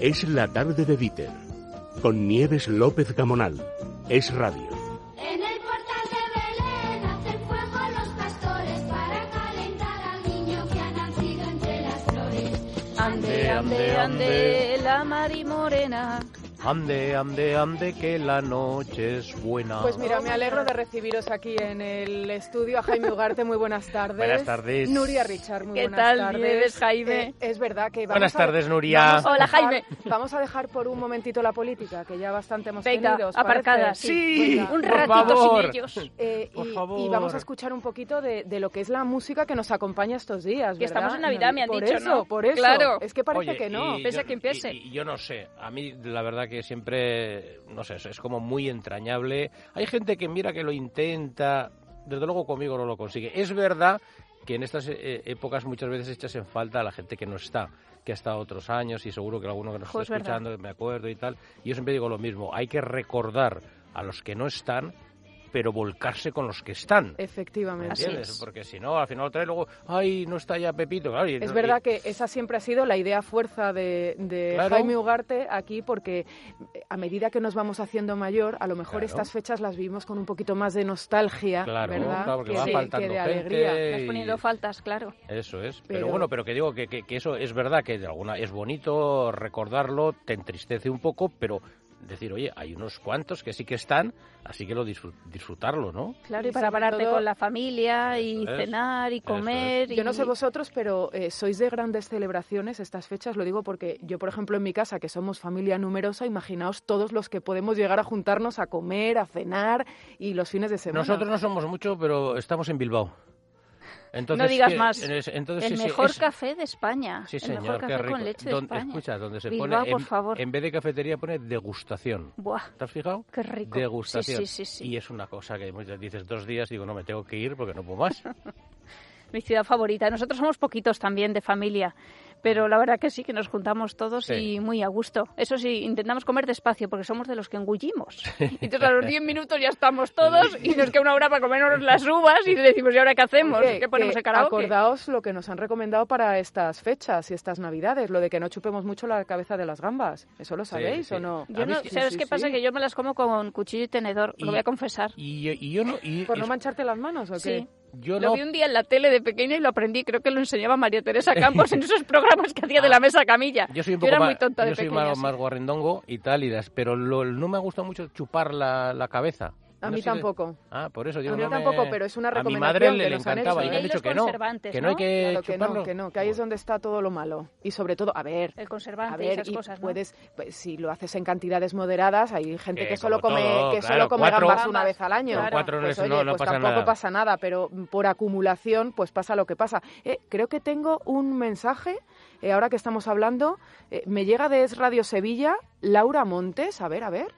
Es la tarde de Dieter, con Nieves López Gamonal. Es radio. En el portal de Belén hacen fuego los pastores para calentar al niño que ha nacido entre las flores. Ande, ande, ande, la Mari Morena. Ande, ande, ande, que la noche es buena. Pues mira, me alegro de recibiros aquí en el estudio. A Jaime Ugarte, muy buenas tardes. Buenas tardes. Nuria Richard, muy ¿Qué buenas tal, tardes. Jaime? Eh, es verdad que vamos Buenas a- tardes, Nuria. vamos a Hola, dejar- Jaime. Vamos a dejar por un momentito la política, que ya bastante hemos Venga, tenido. ¿os aparcada, parece? sí. Venga. Un Por ratito favor. sin ellos. Eh, Por y, favor. y vamos a escuchar un poquito de, de lo que es la música que nos acompaña estos días. Que estamos en Navidad, me han por dicho, eso, ¿no? Por eso, Claro. Es que parece Oye, que no. y Pese yo- a quien pese. Y, y yo no sé, a mí la verdad que siempre, no sé, es como muy entrañable. Hay gente que mira que lo intenta, desde luego conmigo no lo consigue. Es verdad que en estas eh, épocas muchas veces echas en falta a la gente que no está, que ha estado otros años y seguro que alguno que nos está verdad. escuchando, me acuerdo y tal. Y yo siempre digo lo mismo, hay que recordar a los que no están, pero volcarse con los que están. Efectivamente. Así ¿Entiendes? es. Porque si no, al final otra vez luego, ay, no está ya Pepito. Claro, y- Es verdad que esa siempre ha sido la idea fuerza de, de Claro. Jaime Ugarte aquí, porque eh, a medida que nos vamos haciendo mayor, a lo mejor Claro. estas fechas las vivimos con un poquito más de nostalgia, Claro, ¿verdad? claro, porque que, va de, faltando que de gente. alegría. Vas y- poniendo faltas, claro. Eso es. Pero, Pero- bueno, pero que digo que, que- que eso es verdad que de alguna es bonito recordarlo, te entristece un poco, pero decir, oye, hay unos cuantos que sí que están, así que lo disfrut- disfrutarlo, ¿no? Claro, Y y para pararte todo- con la familia y es, cenar y es. comer. Yo no sé vosotros, pero eh, sois de grandes celebraciones estas fechas, lo digo porque yo, por ejemplo, en mi casa, que somos familia numerosa, imaginaos todos los que podemos llegar a juntarnos a comer, a cenar y los fines de semana. Nosotros no somos mucho, pero estamos en Bilbao. Entonces, no digas ¿qué- más. en es- entonces, el sí, mejor es- café de España. Sí, el señor, mejor café rico. con leche de Don- España. Escucha, donde se Bilbao, pone, por en, favor. en vez de cafetería pone degustación. Buah, ¿Te has fijado? qué rico. Degustación. Sí. Y es una cosa que dices dos días, digo, no, me tengo que ir porque no puedo más. Mi ciudad favorita. Nosotros somos poquitos también de familia, pero la verdad que sí, que nos juntamos todos Sí. y muy a gusto. Eso sí, intentamos comer despacio porque somos de los que engullimos. Entonces a los 10 minutos ya estamos todos y nos queda una hora para comernos las uvas y decimos, ¿y ahora qué hacemos? ¿Qué ponemos que en karaoke? Acordaos lo que nos han recomendado para estas fechas y estas navidades, lo de que no chupemos mucho la cabeza de las gambas. ¿Eso lo sabéis sí. o no? Yo A mí no, sí, ¿Sabes sí, qué sí. pasa? Que yo me las como con cuchillo y tenedor, Y- lo voy a confesar. Y, y yo no... Y, ¿Por no mancharte las manos o qué? Yo Lo no vi un día en la tele de pequeña y lo aprendí. Creo que lo enseñaba María Teresa Campos en esos programas que hacía de la mesa camilla. Yo soy un poco era más, muy tonta de yo soy pequeña. más, sí. más guarrindongo y tal, y das, pero lo- no me ha gustado mucho chupar la, la cabeza. A No mí tampoco. Ah, por eso digo, A mí no me- tampoco, pero es una A mi recomendación madre que le, le nos han encantaba hecho, y me han ¿eh? Dicho que no, conservantes, que no hay que Claro que no, que no, que ahí es donde está todo lo malo. Y sobre todo, a ver, El a conservante y ver, esas y cosas, ¿no? puedes, pues, si lo haces en cantidades moderadas, hay gente Que que solo come, todo, que claro, solo come cuatro- gambas una vez al año. Claro. Cuatro no Pues, es- no- oye, no pues pasa tampoco nada. pasa nada, pero por acumulación, pues pasa lo que pasa. Eh, creo que tengo un mensaje, eh, ahora que estamos hablando, eh, me llega de Es Radio Sevilla, Laura Montes, a ver, a ver.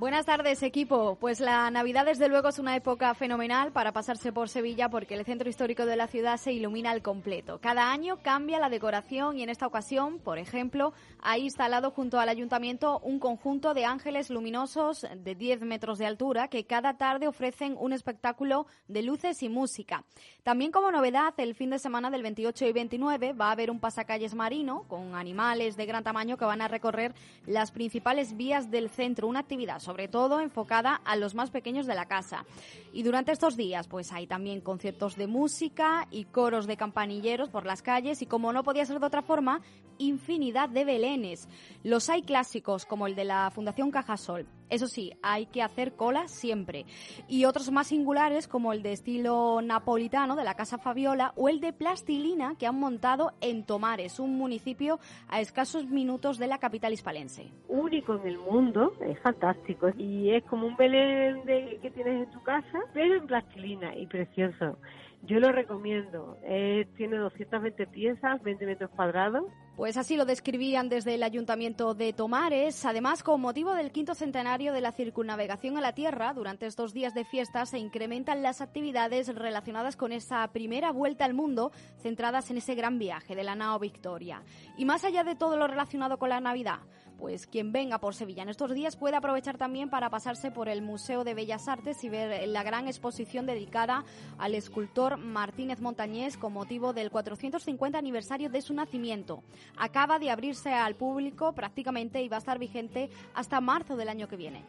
Buenas tardes, equipo. Pues la Navidad, desde luego, es una época fenomenal para pasarse por Sevilla porque el centro histórico de la ciudad se ilumina al completo. Cada año cambia la decoración y en esta ocasión, por ejemplo, ha instalado junto al ayuntamiento un conjunto de ángeles luminosos de 10 metros de altura que cada tarde ofrecen un espectáculo de luces y música. También como novedad, el fin de semana del 28 y 29 va a haber un pasacalles marino con animales de gran tamaño que van a recorrer las principales vías del centro, una actividad sobre todo enfocada a los más pequeños de la casa. Y durante estos días, pues hay también conciertos de música y coros de campanilleros por las calles y como no podía ser de otra forma, infinidad de belenes. Los hay clásicos como el de la Fundación Cajasol. Eso sí, hay que hacer cola siempre. Y otros más singulares como el de estilo napolitano de la Casa Fabiola o el de plastilina que han montado en Tomares, un municipio a escasos minutos de la capital hispalense. único en el mundo, es fantástico. Y es como un Belén que tienes en tu casa, pero en plastilina y precioso. Yo lo recomiendo. Eh, tiene 220 piezas, 20 metros cuadrados. Pues así lo describían desde el Ayuntamiento de Tomares. Además, con motivo del quinto centenario de la circunnavegación a la Tierra, durante estos días de fiesta se incrementan las actividades relacionadas con esa primera vuelta al mundo, centradas en ese gran viaje de la nao Victoria. Y más allá de todo lo relacionado con la Navidad, pues quien venga por Sevilla en estos días puede aprovechar también para pasarse por el Museo de Bellas Artes y ver la gran exposición dedicada al escultor Martínez Montañés con motivo del 450 aniversario de su nacimiento. Acaba de abrirse al público prácticamente y va a estar vigente hasta marzo del año que viene.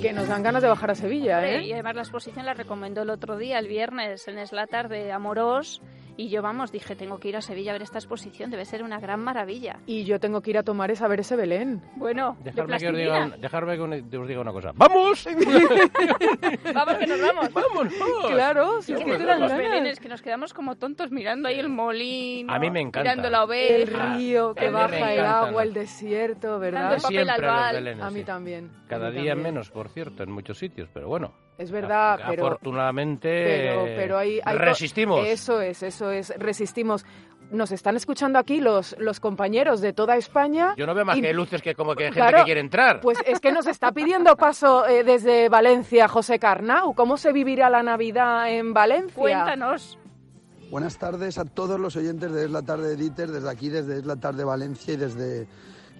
Que nos dan ganas de bajar a Sevilla, ¿eh? Y además la exposición la recomendó el otro día, el viernes, en Slatar de Amorós. Y yo, vamos, dije, tengo que ir a Sevilla a ver esta exposición, debe ser una gran maravilla. Y yo tengo que ir a Tomares a ver ese Belén. Bueno, de Dejarme que, os diga, dejarme que os diga una cosa. ¡Vamos! Vamos, que nos vamos. ¡Vamos! Claro, si Es que dan los belenes que nos quedamos como tontos mirando ahí el molino. A mí me encanta. Mirando la El oveja. río que baja el agua, el desierto, ¿verdad? Papel Siempre los albal. belenes, A mí sí. también. Cada mí día también. menos, por cierto, en muchos sitios, pero bueno. Es verdad, Af- pero... Afortunadamente Pero, pero hay, hay resistimos. Eso es, eso es, resistimos. Nos están escuchando aquí los, los compañeros de toda España. Yo no veo más y- que luces que como que hay gente Claro, que quiere entrar. Pues es que nos está pidiendo paso eh, desde Valencia José Carnau. ¿Cómo se vivirá la Navidad en Valencia? Cuéntanos. Buenas tardes a todos los oyentes de Es la Tarde de Dieter, desde aquí, desde Es la Tarde Valencia y desde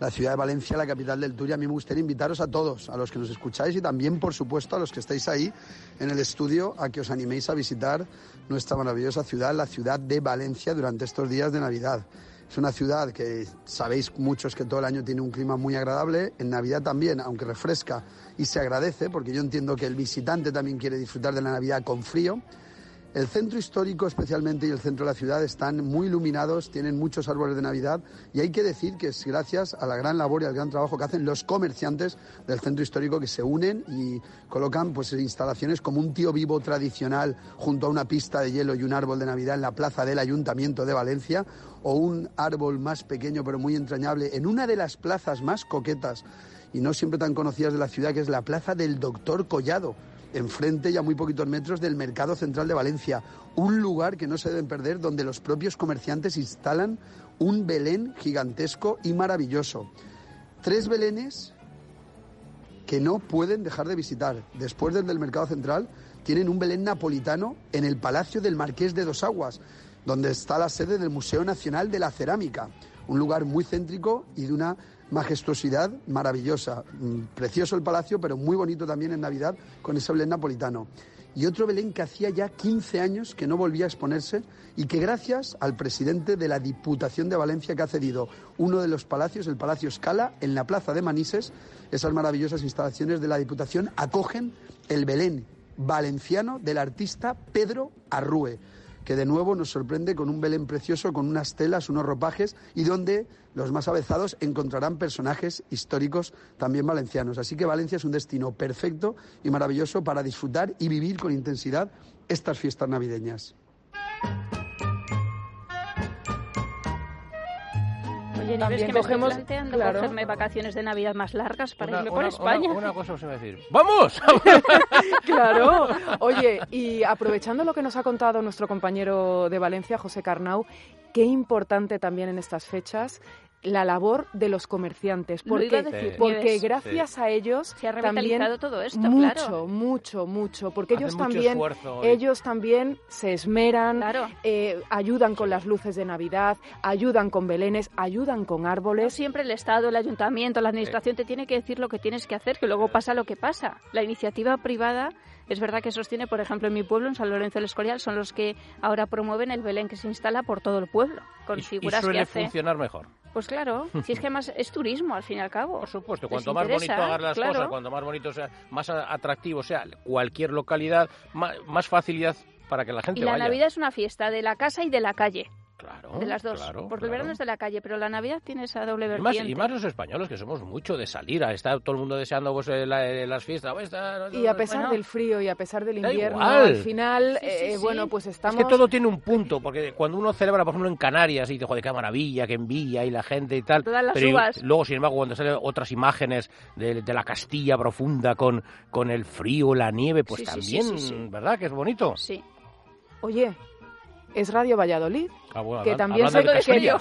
la ciudad de Valencia, la capital del Turia. A mí me gustaría invitaros a todos, a los que nos escucháis y también, por supuesto, a los que estáis ahí en el estudio, a que os animéis a visitar nuestra maravillosa ciudad, la ciudad de Valencia, durante estos días de Navidad. Es una ciudad que sabéis muchos que todo el año tiene un clima muy agradable, en Navidad también, aunque refresca y se agradece, porque yo entiendo que el visitante también quiere disfrutar de la Navidad con frío. El centro histórico especialmente y el centro de la ciudad están muy iluminados, tienen muchos árboles de Navidad y hay que decir que es gracias a la gran labor y al gran trabajo que hacen los comerciantes del centro histórico que se unen y colocan pues instalaciones como un tío vivo tradicional junto a una pista de hielo y un árbol de Navidad en la plaza del Ayuntamiento de Valencia o un árbol más pequeño pero muy entrañable en una de las plazas más coquetas y no siempre tan conocidas de la ciudad que es la plaza del Doctor Collado enfrente y a muy poquitos metros del Mercado Central de Valencia, un lugar que no se deben perder donde los propios comerciantes instalan un Belén gigantesco y maravilloso. Tres Belenes que no pueden dejar de visitar. Después del del Mercado Central tienen un Belén napolitano en el Palacio del Marqués de Dos Aguas, donde está la sede del Museo Nacional de la Cerámica, un lugar muy céntrico y de una majestuosidad maravillosa. Mm, Precioso el palacio, pero muy bonito también en Navidad con ese Belén napolitano. Y otro Belén que hacía ya 15 años que no volvía a exponerse y que gracias al presidente de la Diputación de Valencia que ha cedido uno de los palacios, el Palacio Scala, en la Plaza de Manises, esas maravillosas instalaciones de la Diputación acogen el Belén valenciano del artista Pedro Arrue que de nuevo nos sorprende con un Belén precioso, con unas telas, unos ropajes y donde los más avezados encontrarán personajes históricos también valencianos. Así que Valencia es un destino perfecto y maravilloso para disfrutar y vivir con intensidad estas fiestas navideñas. Oye, ¿no ves que me cogemos- estoy planteando claro. cogerme vacaciones de Navidad más largas para Una, irme por una- España? una- una cosa os iba a decir. ¡Vamos! Claro. Oye, y aprovechando lo que nos ha contado nuestro compañero de Valencia, José Carnau, qué importante también en estas fechas la labor de los comerciantes. Lo iba a Porque, decir, porque Nieves. gracias a ellos Se ha también revitalizado todo esto, mucho, claro. mucho, mucho, porque Hacen ellos también, ellos también se esmeran, Claro. eh, ayudan con las luces de Navidad, ayudan con belenes, ayudan con No árboles. siempre el Estado, el Ayuntamiento, la Administración te tiene que decir lo que tienes que hacer, que luego pasa lo que pasa. La iniciativa privada es verdad que sostiene, por ejemplo, en mi pueblo, en San Lorenzo del Escorial, son los que ahora promueven el Belén que se instala por todo el pueblo, con y, y figuras que suele hace. funcionar mejor. Pues claro, si es que más es turismo al fin y al cabo. Por supuesto, cuanto más bonito hagas las claro. cosas, cuanto más bonito sea, más atractivo sea cualquier localidad, ma- más, facilidad para que la gente Y la vaya. Navidad es una fiesta de la casa y de la calle, Claro, de las dos. claro, porque el verano es de la calle, pero la Navidad tiene esa doble Y más, vertiente. y más los españoles, que somos mucho de salir, a estar todo el mundo deseando pues, eh, la- eh, las fiestas. pues, esta- Y a pesar Bueno. del frío y a pesar del invierno, al final, Sí, sí, eh, sí. bueno, pues Es estamos... que todo tiene un punto, porque cuando uno celebra, por ejemplo, en Canarias, y dice, joder, qué maravilla, qué envidia, y la gente y tal. Todas las pero y- uvas. luego, sin embargo, cuando salen otras imágenes de, de la Castilla profunda con, con el frío, la nieve, pues Sí, sí, sí, también, sí, sí. ¿verdad? Que es bonito. Sí. Oye, es Radio Valladolid, Ah, bueno, que también, se,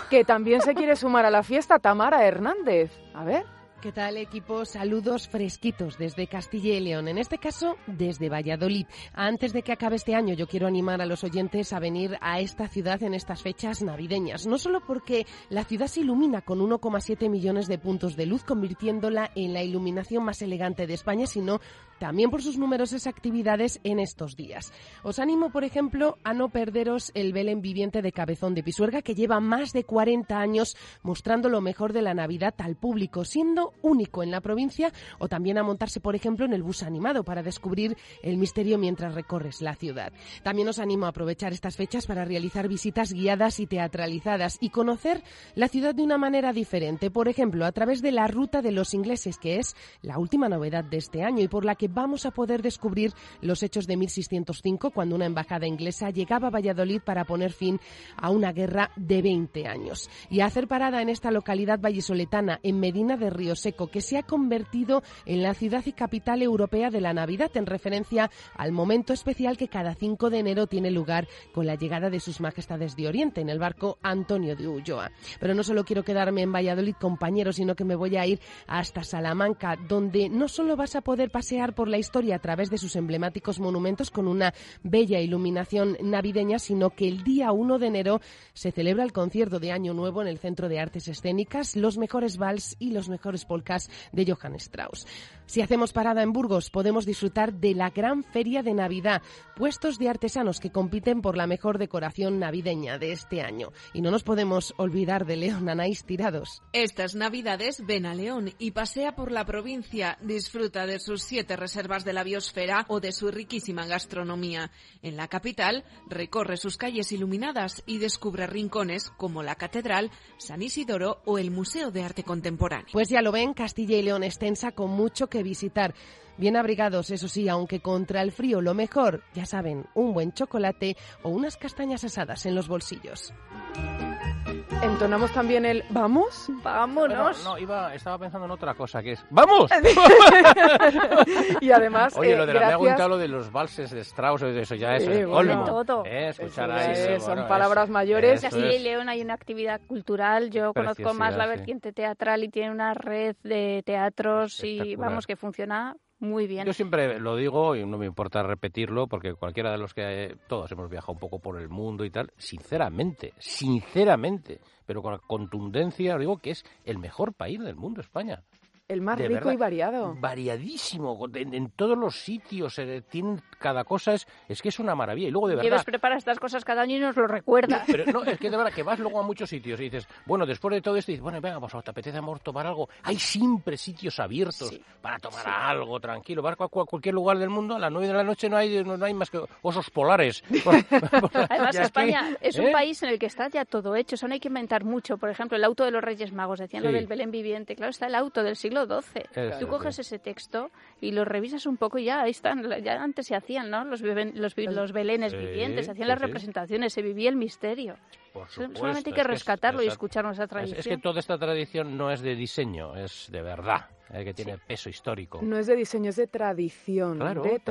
que también se quiere sumar a la fiesta Tamara Hernández. A ver. ¿Qué tal equipo? Saludos fresquitos desde Castilla y León, en este caso desde Valladolid. Antes de que acabe este año yo quiero animar a los oyentes a venir a esta ciudad en estas fechas navideñas, no solo porque la ciudad se ilumina con 1,7 millones de puntos de luz, convirtiéndola en la iluminación más elegante de España, sino también por sus numerosas actividades en estos días. Os animo, por ejemplo, a no perderos el Belén viviente de Cabezón de Pisuerga, que lleva más de 40 años mostrando lo mejor de la Navidad al público, siendo único en la provincia, o también a montarse, por ejemplo, en el bus animado para descubrir el misterio mientras recorres la ciudad. También os animo a aprovechar estas fechas para realizar visitas guiadas y teatralizadas y conocer la ciudad de una manera diferente, por ejemplo, a través de la Ruta de los Ingleses, que es la última novedad de este año y por la que vamos a poder descubrir los hechos de 1605, cuando una embajada inglesa llegaba a Valladolid para poner fin a una guerra de 20 años. Y a hacer parada en esta localidad vallisoletana, en Medina de Río Seco, que se ha convertido en la ciudad y capital europea de la Navidad, en referencia al momento especial que cada 5 de enero tiene lugar con la llegada de sus majestades de Oriente en el barco Antonio de Ulloa. Pero no solo quiero quedarme en Valladolid, compañeros, sino que me voy a ir hasta Salamanca, donde no solo vas a poder pasear por la historia a través de sus emblemáticos monumentos con una bella iluminación navideña, sino que el día 1 de enero se celebra el concierto de Año Nuevo en el Centro de Artes Escénicas, los mejores vals y los mejores polkas de Johann Strauss. Si hacemos parada en Burgos, podemos disfrutar de la gran feria de Navidad, puestos de artesanos que compiten por la mejor decoración navideña de este año. Y no nos podemos olvidar de León Anais Tirados. Estas Navidades ven a León y pasea por la provincia, disfruta de sus siete reservas de la biosfera o de su riquísima gastronomía. En la capital, recorre sus calles iluminadas y descubre rincones como la Catedral, San Isidoro o el Museo de Arte Contemporáneo. Pues ya lo ven, Castilla y León extensa con mucho que visitar. Bien abrigados, eso sí, aunque contra el frío lo mejor, ya saben, un buen chocolate o unas castañas asadas en los bolsillos. Entonamos también el ¿vamos? Vámonos. No, iba, estaba pensando en otra cosa, que es ¡Vamos! y además, Oye, eh, lo de la gracias- me ha gustado lo de los valses de Strauss, de eso ya es Sí, el bueno. Todo. Eh, escuchar Eso ahí, es, son bueno, palabras eso- mayores. eso Castilla y es. León hay una actividad cultural. Yo conozco más la sí. vertiente teatral y tiene una red de teatros y vamos que funciona muy bien. Yo siempre lo digo y no me importa repetirlo porque cualquiera de los que eh, todos hemos viajado un poco por el mundo y tal, sinceramente, sinceramente, pero con la contundencia digo que es el mejor país del mundo, España. El más De rico verdad, y variado. Variadísimo, en, en todos los sitios, eh, tienen cada cosa, es, es que es una maravilla. Y luego de verdad, Nieves prepara estas cosas cada año y nos lo recuerda. pero no, es que de verdad que vas luego a muchos sitios y dices, bueno, después de todo esto, dices, bueno, venga, pues ¿te apetece amor, tomar algo? Hay siempre sitios abiertos Sí. para tomar algo, tranquilo. Vas a cual- cualquier lugar del mundo, a las nueve de la noche no hay, no, no hay más que osos polares. Además, aquí, España es un ¿eh? país en el que está ya todo hecho. O sea, no hay que inventar mucho. Por ejemplo, el auto de los Reyes Magos. Decían lo del Belén viviente. Claro, está el auto del siglo XII. Eso, Tú coges sí. ese texto y lo revisas un poco y ya ahí están. Ya antes se hacían, ¿no? Los, viven- los, belenes Sí, vivientes, se hacían sí, las sí. representaciones, se vivía el misterio. Por supuesto, Solamente hay es que es- rescatarlo y escuchar nuestra Es, tradición. es que toda esta tradición no es de diseño, es de verdad, eh, que tiene peso histórico. No es de diseño, es de tradición. Claro, de tradición.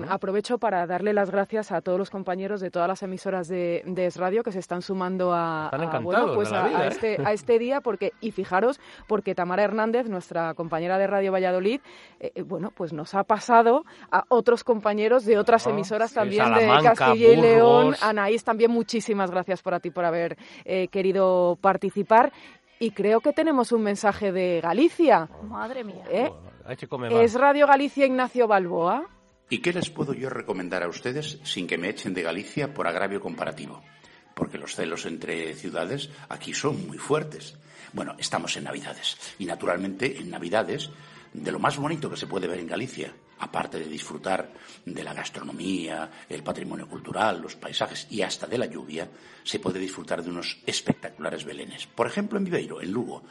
tradición. Aprovecho para darle las gracias a todos los compañeros de todas las emisoras de, de Es Radio que se están sumando a, Están a, bueno, pues a, vida, a ¿eh? este, a este día, porque, y fijaros, porque Tamara Hernández, nuestra compañera de Radio Valladolid, eh, eh, bueno, pues nos ha pasado a otros compañeros de otras Ah, emisoras sí, también de Castilla y León. Anaís, también muchísimas gracias por a ti por haber eh, querido participar. Y creo que tenemos un mensaje de Galicia. Madre mía. ¿eh? Es Radio Galicia Ignacio Balboa. ¿Y qué les puedo yo recomendar a ustedes sin que me echen de Galicia por agravio comparativo? Porque los celos entre ciudades aquí son muy fuertes. Bueno, estamos en Navidades. Y naturalmente en Navidades, de lo más bonito que se puede ver en Galicia, aparte de disfrutar de la gastronomía, el patrimonio cultural, los paisajes y hasta de la lluvia, se puede disfrutar de unos espectaculares belenes. Por ejemplo, en Viveiro, en Lugo,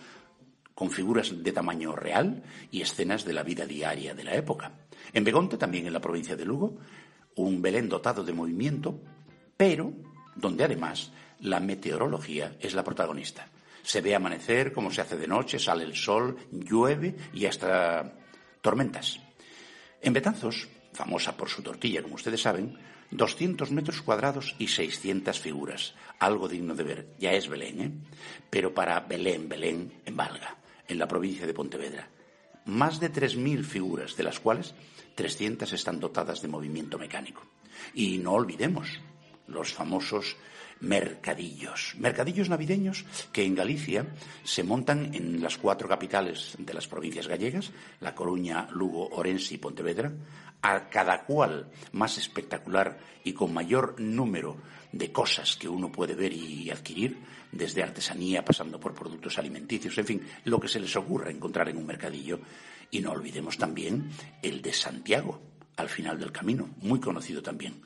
con figuras de tamaño real y escenas de la vida diaria de la época. En Begonte, también en la provincia de Lugo, un Belén dotado de movimiento, pero donde además la meteorología es la protagonista. Se ve amanecer, como se hace de noche, sale el sol, llueve y hasta tormentas. En Betanzos, famosa por su tortilla, como ustedes saben, 200 metros cuadrados y 600 figuras. Algo digno de ver. Ya es Belén, ¿eh? Pero para Belén, Belén, en Valga. en la provincia de Pontevedra. Más de 3.000 figuras, de las cuales 300 están dotadas de movimiento mecánico. Y no olvidemos los famosos mercadillos. Mercadillos navideños que en Galicia se montan en las cuatro capitales de las provincias gallegas, La Coruña, Lugo, Orense y Pontevedra, a cada cual más espectacular y con mayor número de cosas que uno puede ver y adquirir, desde artesanía pasando por productos alimenticios, en fin, lo que se les ocurra encontrar en un mercadillo. Y no olvidemos también el de Santiago, al final del camino, muy conocido también.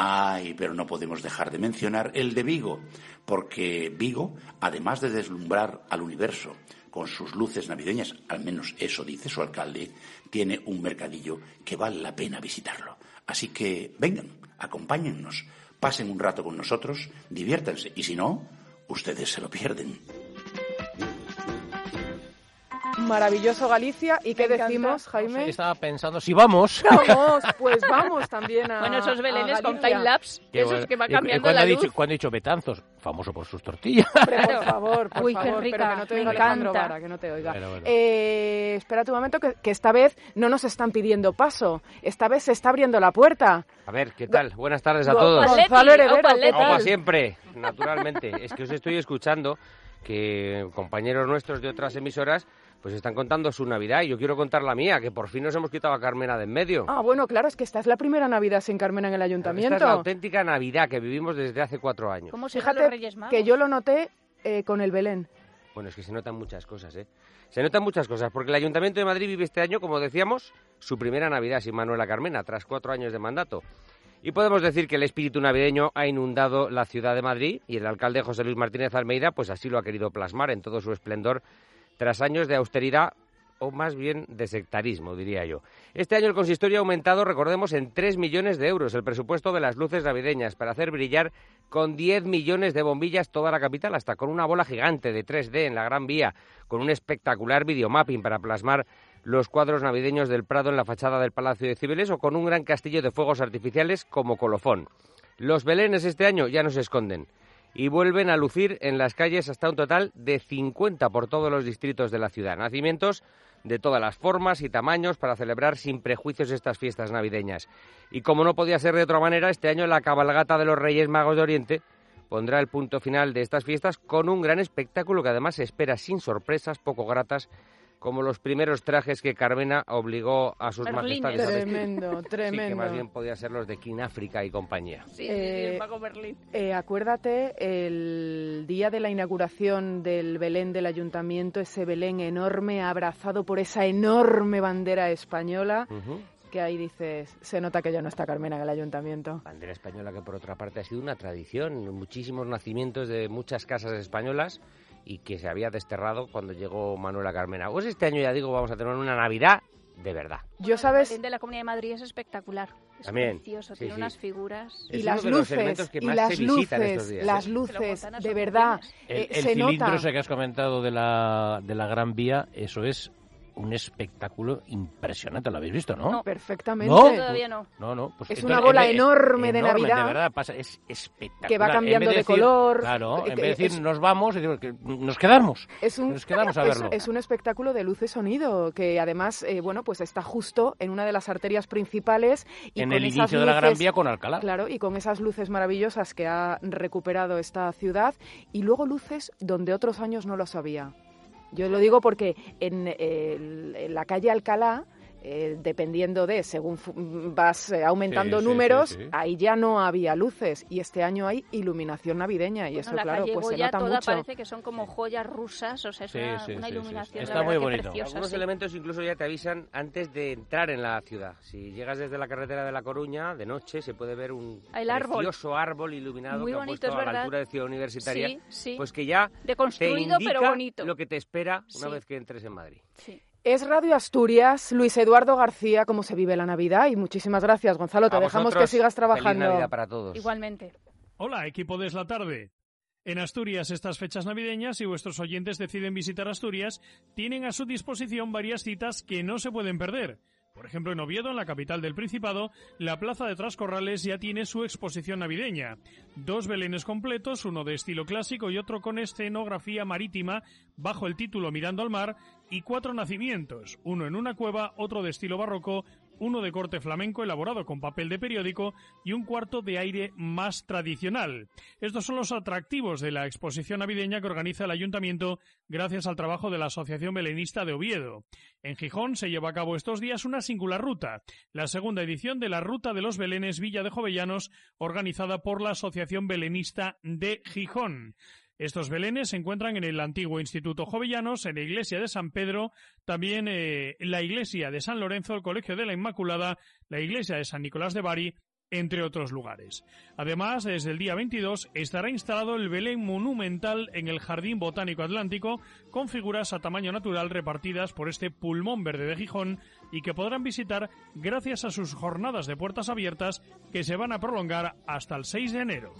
Ay, pero no podemos dejar de mencionar el de Vigo, porque Vigo, además de deslumbrar al universo con sus luces navideñas, al menos eso dice su alcalde, tiene un mercadillo que vale la pena visitarlo. Así que vengan, acompáñennos, pasen un rato con nosotros, diviértanse, y si no, ustedes se lo pierden. Maravilloso Galicia. ¿Y qué encanta. decimos, Jaime? Estaba pensando, si vamos... Vamos, pues vamos también a. Bueno, esos belenes con time-lapse, Qué esos bueno. que va cambiando cuando la ha luz. dicho, cuando ha dicho Betanzos, famoso por sus tortillas. Hombre, por favor, por Uy, qué pero que no te me oiga Alejandro encanta. Vara, que no te oiga. Bueno, bueno. Eh, espérate un momento, que, que esta vez no nos están pidiendo paso. Esta vez se está abriendo la puerta. A ver, ¿qué tal? Buenas tardes a Go- todos. Gonzalo Heredero, opa, ¿qué Leti. Como siempre, naturalmente. Es que os estoy escuchando que compañeros nuestros de otras emisoras pues están contando su Navidad y yo quiero contar la mía, que por fin nos hemos quitado a Carmena de en medio. Ah, bueno, claro, es que esta es la primera Navidad sin Carmena en el Esta ayuntamiento. es la auténtica Navidad que vivimos desde hace cuatro años. ¿Cómo se llaman los Fíjate Reyes Magos? que yo lo noté eh, con el Belén. Bueno, es que se notan muchas cosas, ¿eh? Se notan muchas cosas, porque el Ayuntamiento de Madrid vive este año, como decíamos, su primera Navidad sin Manuela Carmena, tras cuatro años de mandato. Y podemos decir que el espíritu navideño ha inundado la ciudad de Madrid y el alcalde José Luis Martínez Almeida pues así lo ha querido plasmar en todo su esplendor tras años de austeridad o más bien de sectarismo, diría yo. Este año el consistorio ha aumentado, recordemos, en 3 millones de euros el presupuesto de las luces navideñas para hacer brillar con 10 millones de bombillas toda la capital, hasta con una bola gigante de 3D en la Gran Vía, con un espectacular videomapping para plasmar los cuadros navideños del Prado en la fachada del Palacio de Cibeles o con un gran castillo de fuegos artificiales como colofón. Los belenes este año ya no se esconden y vuelven a lucir en las calles hasta un total de 50 por todos los distritos de la ciudad. Nacimientos de todas las formas y tamaños para celebrar sin prejuicios estas fiestas navideñas. Y como no podía ser de otra manera, este año la cabalgata de los Reyes Magos de Oriente pondrá el punto final de estas fiestas con un gran espectáculo que además se espera sin sorpresas poco gratas como los primeros trajes que Carmena obligó a sus Berlines. majestades a vestir. Tremendo, Sí, que más bien podía ser los de King África y compañía. Sí, sí, Eh, el Mago Berlín. Eh, acuérdate el día de la inauguración del Belén del ayuntamiento, ese Belén enorme abrazado por esa enorme bandera española, que ahí dices, se nota que ya no está Carmena en el ayuntamiento. Bandera española que por otra parte ha sido una tradición, muchísimos nacimientos de muchas casas españolas y que se había desterrado cuando llegó Manuela Carmena. Pues este año ya digo vamos a tener una Navidad de verdad. Yo El sabes, Belén de la Comunidad de Madrid es espectacular. Es También, precioso, sí, tiene sí. unas figuras. Y las luces, y las luces, días, las ¿eh? luces, de verdad, pequeñas. El, eh, el se cilindro nota. ese que has comentado de la, de la Gran Vía, eso es un espectáculo impresionante. ¿Lo habéis visto, no? No. Perfectamente. ¿No? Todavía no. No, no. Pues Es entonces, una bola en vez- enorme de enorme, Navidad De verdad, pasa, es espectacular. que va cambiando de decir- color. Claro, Eh, en vez de decir es- nos vamos, decimos que nos quedamos. Es un, Nos quedamos a es- verlo. Es, un espectáculo de luz y sonido que además, eh, bueno, pues está justo en una de las arterias principales. Y en con el esas inicio de la Gran luces- Vía con Alcalá. Claro, y con esas luces maravillosas que ha recuperado esta ciudad y luego luces donde otros años no los había. Yo lo digo porque en, en la calle Alcalá, eh, dependiendo de, según fu- vas eh, aumentando Sí, números, sí, sí. ahí ya no había luces y este año hay iluminación navideña y Bueno, eso, la claro, calle pues se nota toda mucho. parece que son como joyas rusas, o sea, es Sí, una, sí, una sí, sí. iluminación Está muy bonito. preciosa, Algunos sí. elementos incluso ya te avisan antes de entrar en la ciudad. Si llegas desde la carretera de La Coruña, de noche se puede ver un El árbol. precioso árbol iluminado Muy que han puesto es a la altura de Ciudad Universitaria. Sí, sí. Pues que ya te pero indica bonito. lo que te espera una Sí. vez que entres en Madrid. Sí. Es Radio Asturias, Luis Eduardo García, cómo se vive la Navidad y muchísimas gracias, Gonzalo, te A dejamos vosotros, que sigas Feliz trabajando. Navidad para todos. Igualmente. Hola, equipo de Es la Tarde. En Asturias, estas fechas navideñas, si vuestros oyentes deciden visitar Asturias, tienen a su disposición varias citas que no se pueden perder. Por ejemplo, en Oviedo, en la capital del Principado, la plaza de Trascorrales ya tiene su exposición navideña. Dos belenes completos, uno de estilo clásico y otro con escenografía marítima, bajo el título Mirando al mar, y cuatro nacimientos, uno en una cueva, otro de estilo barroco, uno de corte flamenco elaborado con papel de periódico y un cuarto de aire más tradicional. Estos son los atractivos de la exposición navideña que organiza el ayuntamiento gracias al trabajo de la Asociación Belenista de Oviedo. En Gijón se lleva a cabo estos días una singular ruta, la segunda edición de la Ruta de los Belenes Villa de Jovellanos, organizada por la Asociación Belenista de Gijón. Estos belenes se encuentran en el antiguo Instituto Jovellanos, en la iglesia de San Pedro, también eh, la iglesia de San Lorenzo, el Colegio de la Inmaculada, la iglesia de San Nicolás de Bari, entre otros lugares. Además, desde el día 22 estará instalado el Belén monumental en el Jardín Botánico Atlántico, con figuras a tamaño natural repartidas por este pulmón verde de Gijón y que podrán visitar gracias a sus jornadas de puertas abiertas que se van a prolongar hasta el 6 de enero.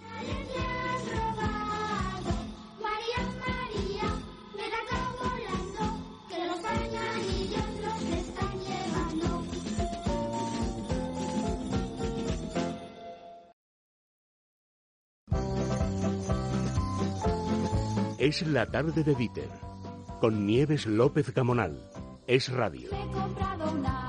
Es la tarde de Dieter, con Nieves López Gamonal. Es radio. He comprado una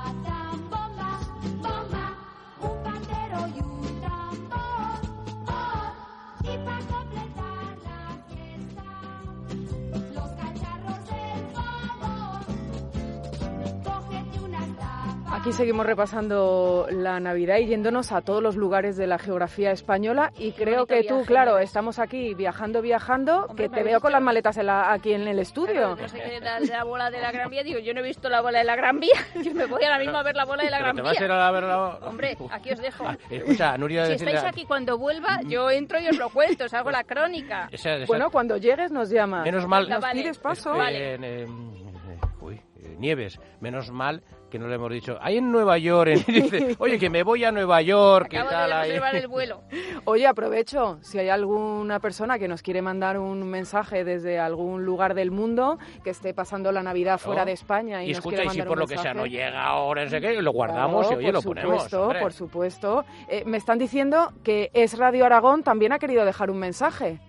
Aquí seguimos repasando la Navidad y yéndonos a todos los lugares de la geografía española y creo que tú, viaje, claro, Nieves. estamos aquí viajando, viajando, Hombre, que te veo con visto. las maletas en la- aquí en el estudio. No sé qué tal la bola de la Gran Vía. Digo, yo no he visto la bola de la Gran Vía. Yo me voy ahora mismo a ver la bola de la Gran te Vía. vas a ir a ver la... Hombre, aquí os dejo. Escucha, Nuria, Si decirle estáis aquí cuando vuelva, yo entro y os lo cuento, os hago la crónica. esa- esa- Bueno, cuando llegues nos llamas. Menos mal- Nos Vale. pides paso. Eh, eh, uy, eh, Nieves, menos mal que no le hemos dicho. Hay en Nueva York. en- dice, oye, que me voy a Nueva York. ¿Qué Acabo de tal ahí? reservar el vuelo. Oye, aprovecho, si hay alguna persona que nos quiere mandar un mensaje desde algún lugar del mundo que esté pasando la Navidad fuera de España y, Y nos escucha, quiere y si por un lo que sea no llega ahora, no sé qué, lo guardamos Claro, y oye, por lo ponemos. supuesto. Por supuesto, Eh, me están diciendo que Es Radio Aragón también ha querido dejar un mensaje.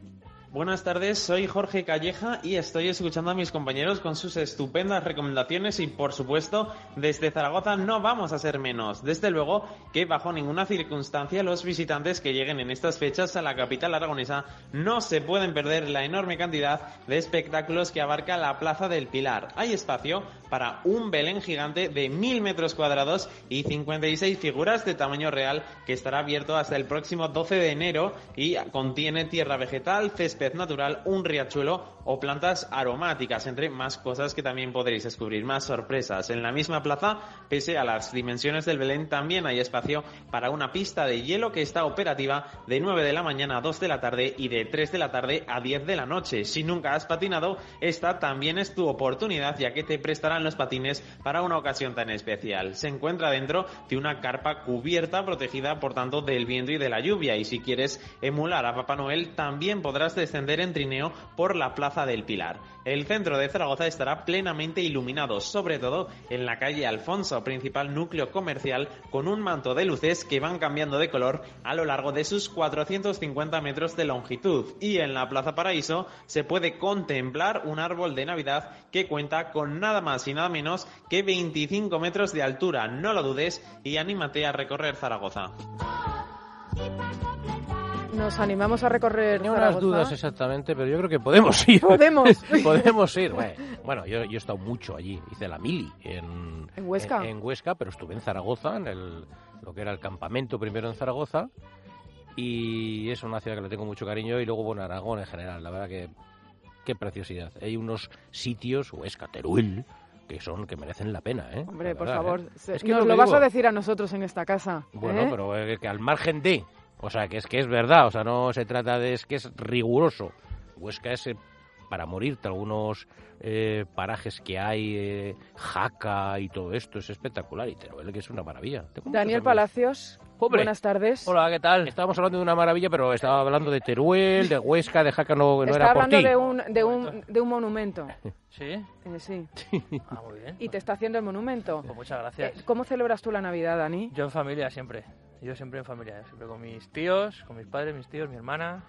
Buenas tardes, soy Jorge Calleja y estoy escuchando a mis compañeros con sus estupendas recomendaciones y por supuesto desde Zaragoza no vamos a ser menos. Desde luego que bajo ninguna circunstancia los visitantes que lleguen en estas fechas a la capital aragonesa no se pueden perder la enorme cantidad de espectáculos que abarca la Plaza del Pilar. Hay espacio para un Belén gigante de mil metros cuadrados y 56 figuras de tamaño real que estará abierto hasta el próximo 12 de enero y contiene tierra vegetal, césped natural, un riachuelo o plantas aromáticas, entre más cosas que también podréis descubrir, más sorpresas. En la misma plaza, pese a las dimensiones del Belén, también hay espacio para una pista de hielo que está operativa de 9 de la mañana a 2 de la tarde y de 3 de la tarde a 10 de la noche. Si nunca has patinado, esta también es tu oportunidad ya que te prestarán los patines para una ocasión tan especial. Se encuentra dentro de una carpa cubierta protegida por tanto del viento y de la lluvia y si quieres emular a Papá Noel también podrás descender en trineo por la Plaza del Pilar. El centro de Zaragoza estará plenamente iluminado, sobre todo en la calle Alfonso, principal núcleo comercial, con un manto de luces que van cambiando de color a lo largo de sus 450 metros de longitud. Y en la Plaza Paraíso se puede contemplar un árbol de Navidad que cuenta con nada más y nada menos que 25 metros de altura. No lo dudes y anímate a recorrer Zaragoza. Nos animamos a recorrer Tenía unas Zaragoza. dudas exactamente, pero yo creo que podemos ir. Podemos. podemos ir. Bueno, yo, yo he estado mucho allí. Hice la mili en, ¿En Huesca? En, en Huesca, pero estuve en Zaragoza, en el, lo que era el campamento primero en Zaragoza. Y es una ciudad que le tengo mucho cariño. Y luego, bueno, Aragón en general. La verdad que qué preciosidad. Hay unos sitios, Huesca, Teruel, que son que merecen la pena, ¿eh? Hombre, por favor, ¿eh? Es que nos lo vas a decir a nosotros en esta casa. Bueno, ¿eh? pero eh, que al margen de, o sea, que es que es verdad, o sea, no se trata de, es que es riguroso. Huesca es eh, para morirte, algunos eh, parajes que hay, eh, Jaca y todo esto, es espectacular, y Teruel, que es una maravilla. Daniel. Palacios, Buenas tardes. Hola, ¿qué tal? Estábamos hablando de una maravilla, pero estaba hablando de Teruel, de Huesca, de Jaca, no, no Está era por hablando ti. de un, de, un, de un monumento. ¿Sí? Eh, sí. Ah, muy bien. Y te está haciendo el monumento. Pues muchas gracias. Eh, ¿Cómo celebras tú la Navidad, Dani? Yo en familia siempre. Yo siempre en familia. Siempre con mis tíos, con mis padres, mis tíos, mi hermana,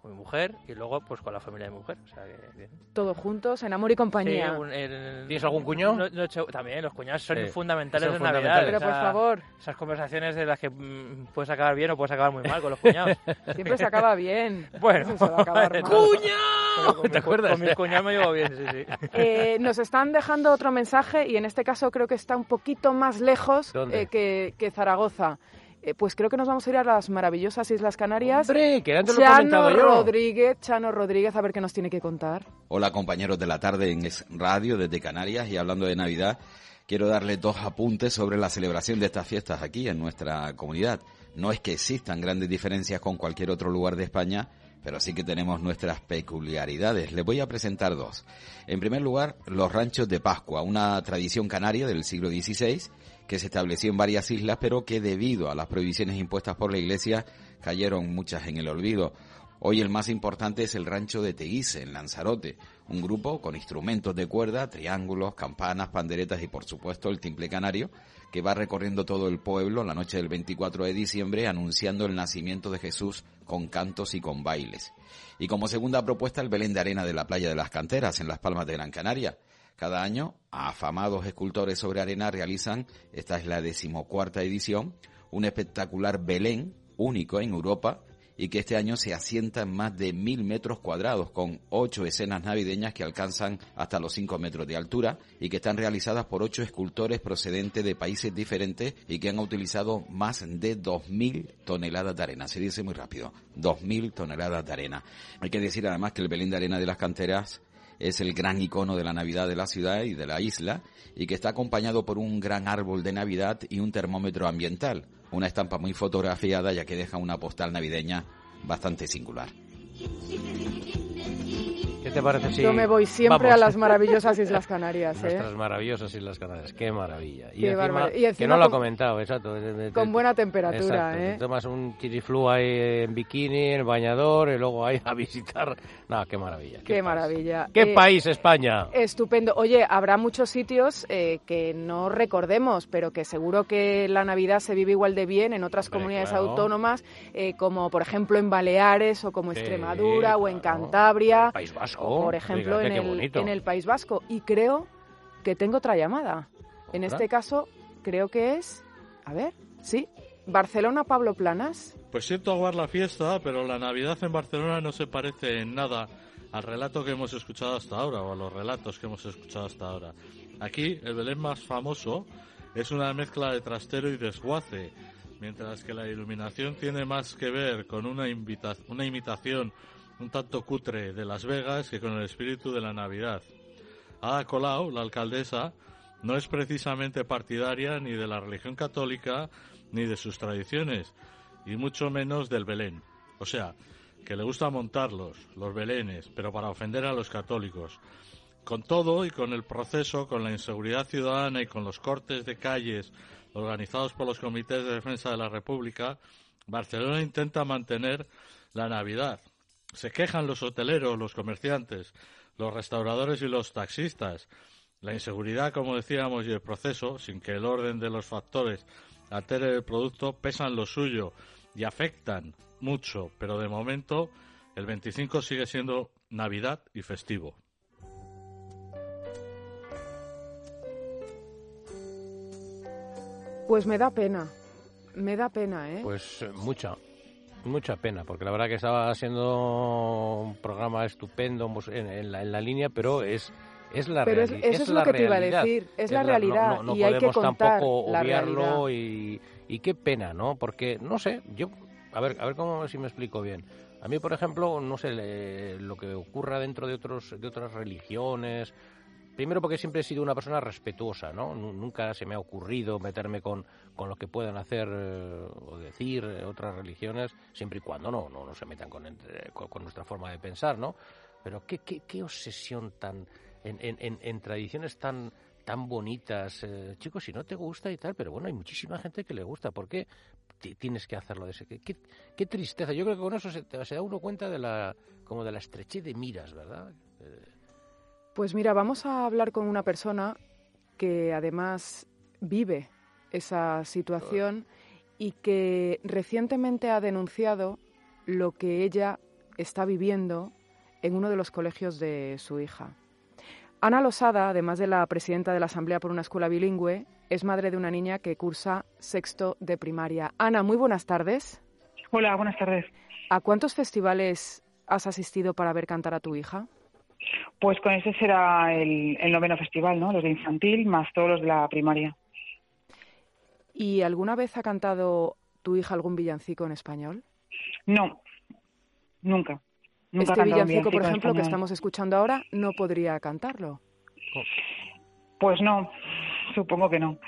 con mi mujer y luego pues con la familia de mi mujer. O sea que bien. Todos juntos, en amor y compañía. Sí, un- el- ¿Tienes algún cuñado? No- no también, los cuñados son Sí, fundamentales son en Navidad. Pero por favor. Esas conversaciones de las que mm, puedes acabar bien o puedes acabar muy mal con los cuñados. Siempre se acaba bien. Bueno. Eso se va a acabar mal. Pero con ¿Te mi- acuerdas? Con mis cuñados me llevo bien, sí, sí. Eh, nos están dejando otro mensaje y en este caso creo que está un poquito más lejos eh, que, que Zaragoza. Eh, pues creo que nos vamos a ir a las maravillosas Islas Canarias. ¡Hombre, que antes lo he Chano comentado yo! Rodríguez, Chano Rodríguez, a ver qué nos tiene que contar. Hola compañeros de la tarde en Es Radio desde Canarias y hablando de Navidad, quiero darles dos apuntes sobre la celebración de estas fiestas aquí en nuestra comunidad. No es que existan grandes diferencias con cualquier otro lugar de España, pero sí que tenemos nuestras peculiaridades. Les voy a presentar dos. En primer lugar, los ranchos de Pascua, una tradición canaria del siglo XVI que se estableció en varias islas, pero que debido a las prohibiciones impuestas por la Iglesia cayeron muchas en el olvido. Hoy el más importante es el rancho de Teguise, en Lanzarote, un grupo con instrumentos de cuerda, triángulos, campanas, panderetas y por supuesto el timple canario, que va recorriendo todo el pueblo la noche del 24 de diciembre anunciando el nacimiento de Jesús con cantos y con bailes. Y como segunda propuesta el Belén de Arena de la Playa de las Canteras, en Las Palmas de Gran Canaria. Cada año, afamados escultores sobre arena realizan, esta es la decimocuarta edición, un espectacular Belén único en Europa y que este año se asienta en más de mil metros cuadrados con ocho escenas navideñas que alcanzan hasta los cinco metros de altura y que están realizadas por ocho escultores procedentes de países diferentes y que han utilizado más de dos mil toneladas de arena. Se dice muy rápido, dos mil toneladas de arena. Hay que decir además que el Belén de Arena de las Canteras es el gran icono de la Navidad de la ciudad y de la isla y que está acompañado por un gran árbol de Navidad y un termómetro ambiental, una estampa muy fotografiada ya que deja una postal navideña bastante singular. ¿Qué te parece si Yo me voy siempre vamos? a las maravillosas Islas Canarias. ¿eh? Nuestras maravillosas Islas Canarias, qué maravilla. Y, Qué encima, que no lo ha comentado, exacto. Con buena temperatura, exacto, ¿eh? tomas un chiriflú ahí en bikini, en bañador, y luego ahí a visitar. No, qué maravilla. Qué maravilla. ¿Qué Eh, país, España? Estupendo. Oye, habrá muchos sitios eh, que no recordemos, pero que seguro que la Navidad se vive igual de bien en otras comunidades claro. autónomas, eh, como por ejemplo en Baleares o como Extremadura o en Cantabria. País Vasco. O, por ejemplo, Fíjate en el, en el País Vasco. Y creo que tengo otra llamada. En este caso, creo que es. A ver, sí. Barcelona, Pablo Planas. Pues siento aguar la fiesta, pero la Navidad en Barcelona no se parece en nada al relato que hemos escuchado hasta ahora o a los relatos que hemos escuchado hasta ahora. Aquí, el Belén más famoso es una mezcla de trastero y desguace, mientras que la iluminación tiene más que ver con una, invita- una imitación un tanto cutre de Las Vegas que con el espíritu de la Navidad. Ada Colau, la alcaldesa, no es precisamente partidaria ni de la religión católica ni de sus tradiciones, y mucho menos del Belén. O sea, que le gusta montarlos, los belenes, pero para ofender a los católicos. Con todo y con el proceso, con la inseguridad ciudadana y con los cortes de calles organizados por los comités de defensa de la República, Barcelona intenta mantener la Navidad. Se quejan los hoteleros, los comerciantes, los restauradores y los taxistas. La inseguridad, como decíamos, y el proceso, sin que el orden de los factores altere el producto, pesan lo suyo y afectan mucho, pero de momento el 25 sigue siendo Navidad y festivo. Pues me da pena. Me da pena, ¿eh? Pues eh, mucha, mucha pena, porque la verdad que estaba siendo un programa estupendo en, en la, en la línea, pero es es la Pero es- eso es lo que te iba a decir, es la no- realidad, no, no y hay que podemos contar tampoco la obviarlo y, y qué pena, ¿no? Porque, no sé, yo, a ver, a ver cómo si me explico bien. A mí, por ejemplo, no sé, le- lo que ocurra dentro de, otros, de otras religiones, Primero porque siempre he sido una persona respetuosa, ¿no? Nu- Nunca se me ha ocurrido meterme con, con lo que puedan hacer eh, o decir eh, otras religiones, siempre y cuando no, no, se metan con, con, con nuestra forma de pensar, ¿no? Pero qué, qué, obsesión tan en, en, tradiciones tan tan bonitas, eh, chicos, si no te gusta y tal, pero bueno, hay muchísima gente que le gusta. ¿Por qué? ti- tienes que hacerlo de ese. Qué, qué- tristeza. Yo creo que con eso se, se da uno cuenta de la como de la estrechez de miras, ¿verdad? Eh, Pues mira, vamos a hablar con una persona que además vive esa situación y que recientemente ha denunciado lo que ella está viviendo en uno de los colegios de su hija. Ana Losada, además de la presidenta de la Asamblea por una escuela bilingüe, es madre de una niña que cursa sexto de primaria. Ana, muy buenas tardes. Hola, buenas tardes. ¿A cuántos festivales has asistido para ver cantar a tu hija? Pues con ese será el, el noveno festival, ¿no? Los de infantil más todos los de la primaria. ¿Y alguna vez ha cantado tu hija algún villancico en español? No, nunca. Nunca este villancico, por ejemplo, que estamos escuchando ahora, no podría cantarlo. Pues no, supongo que no.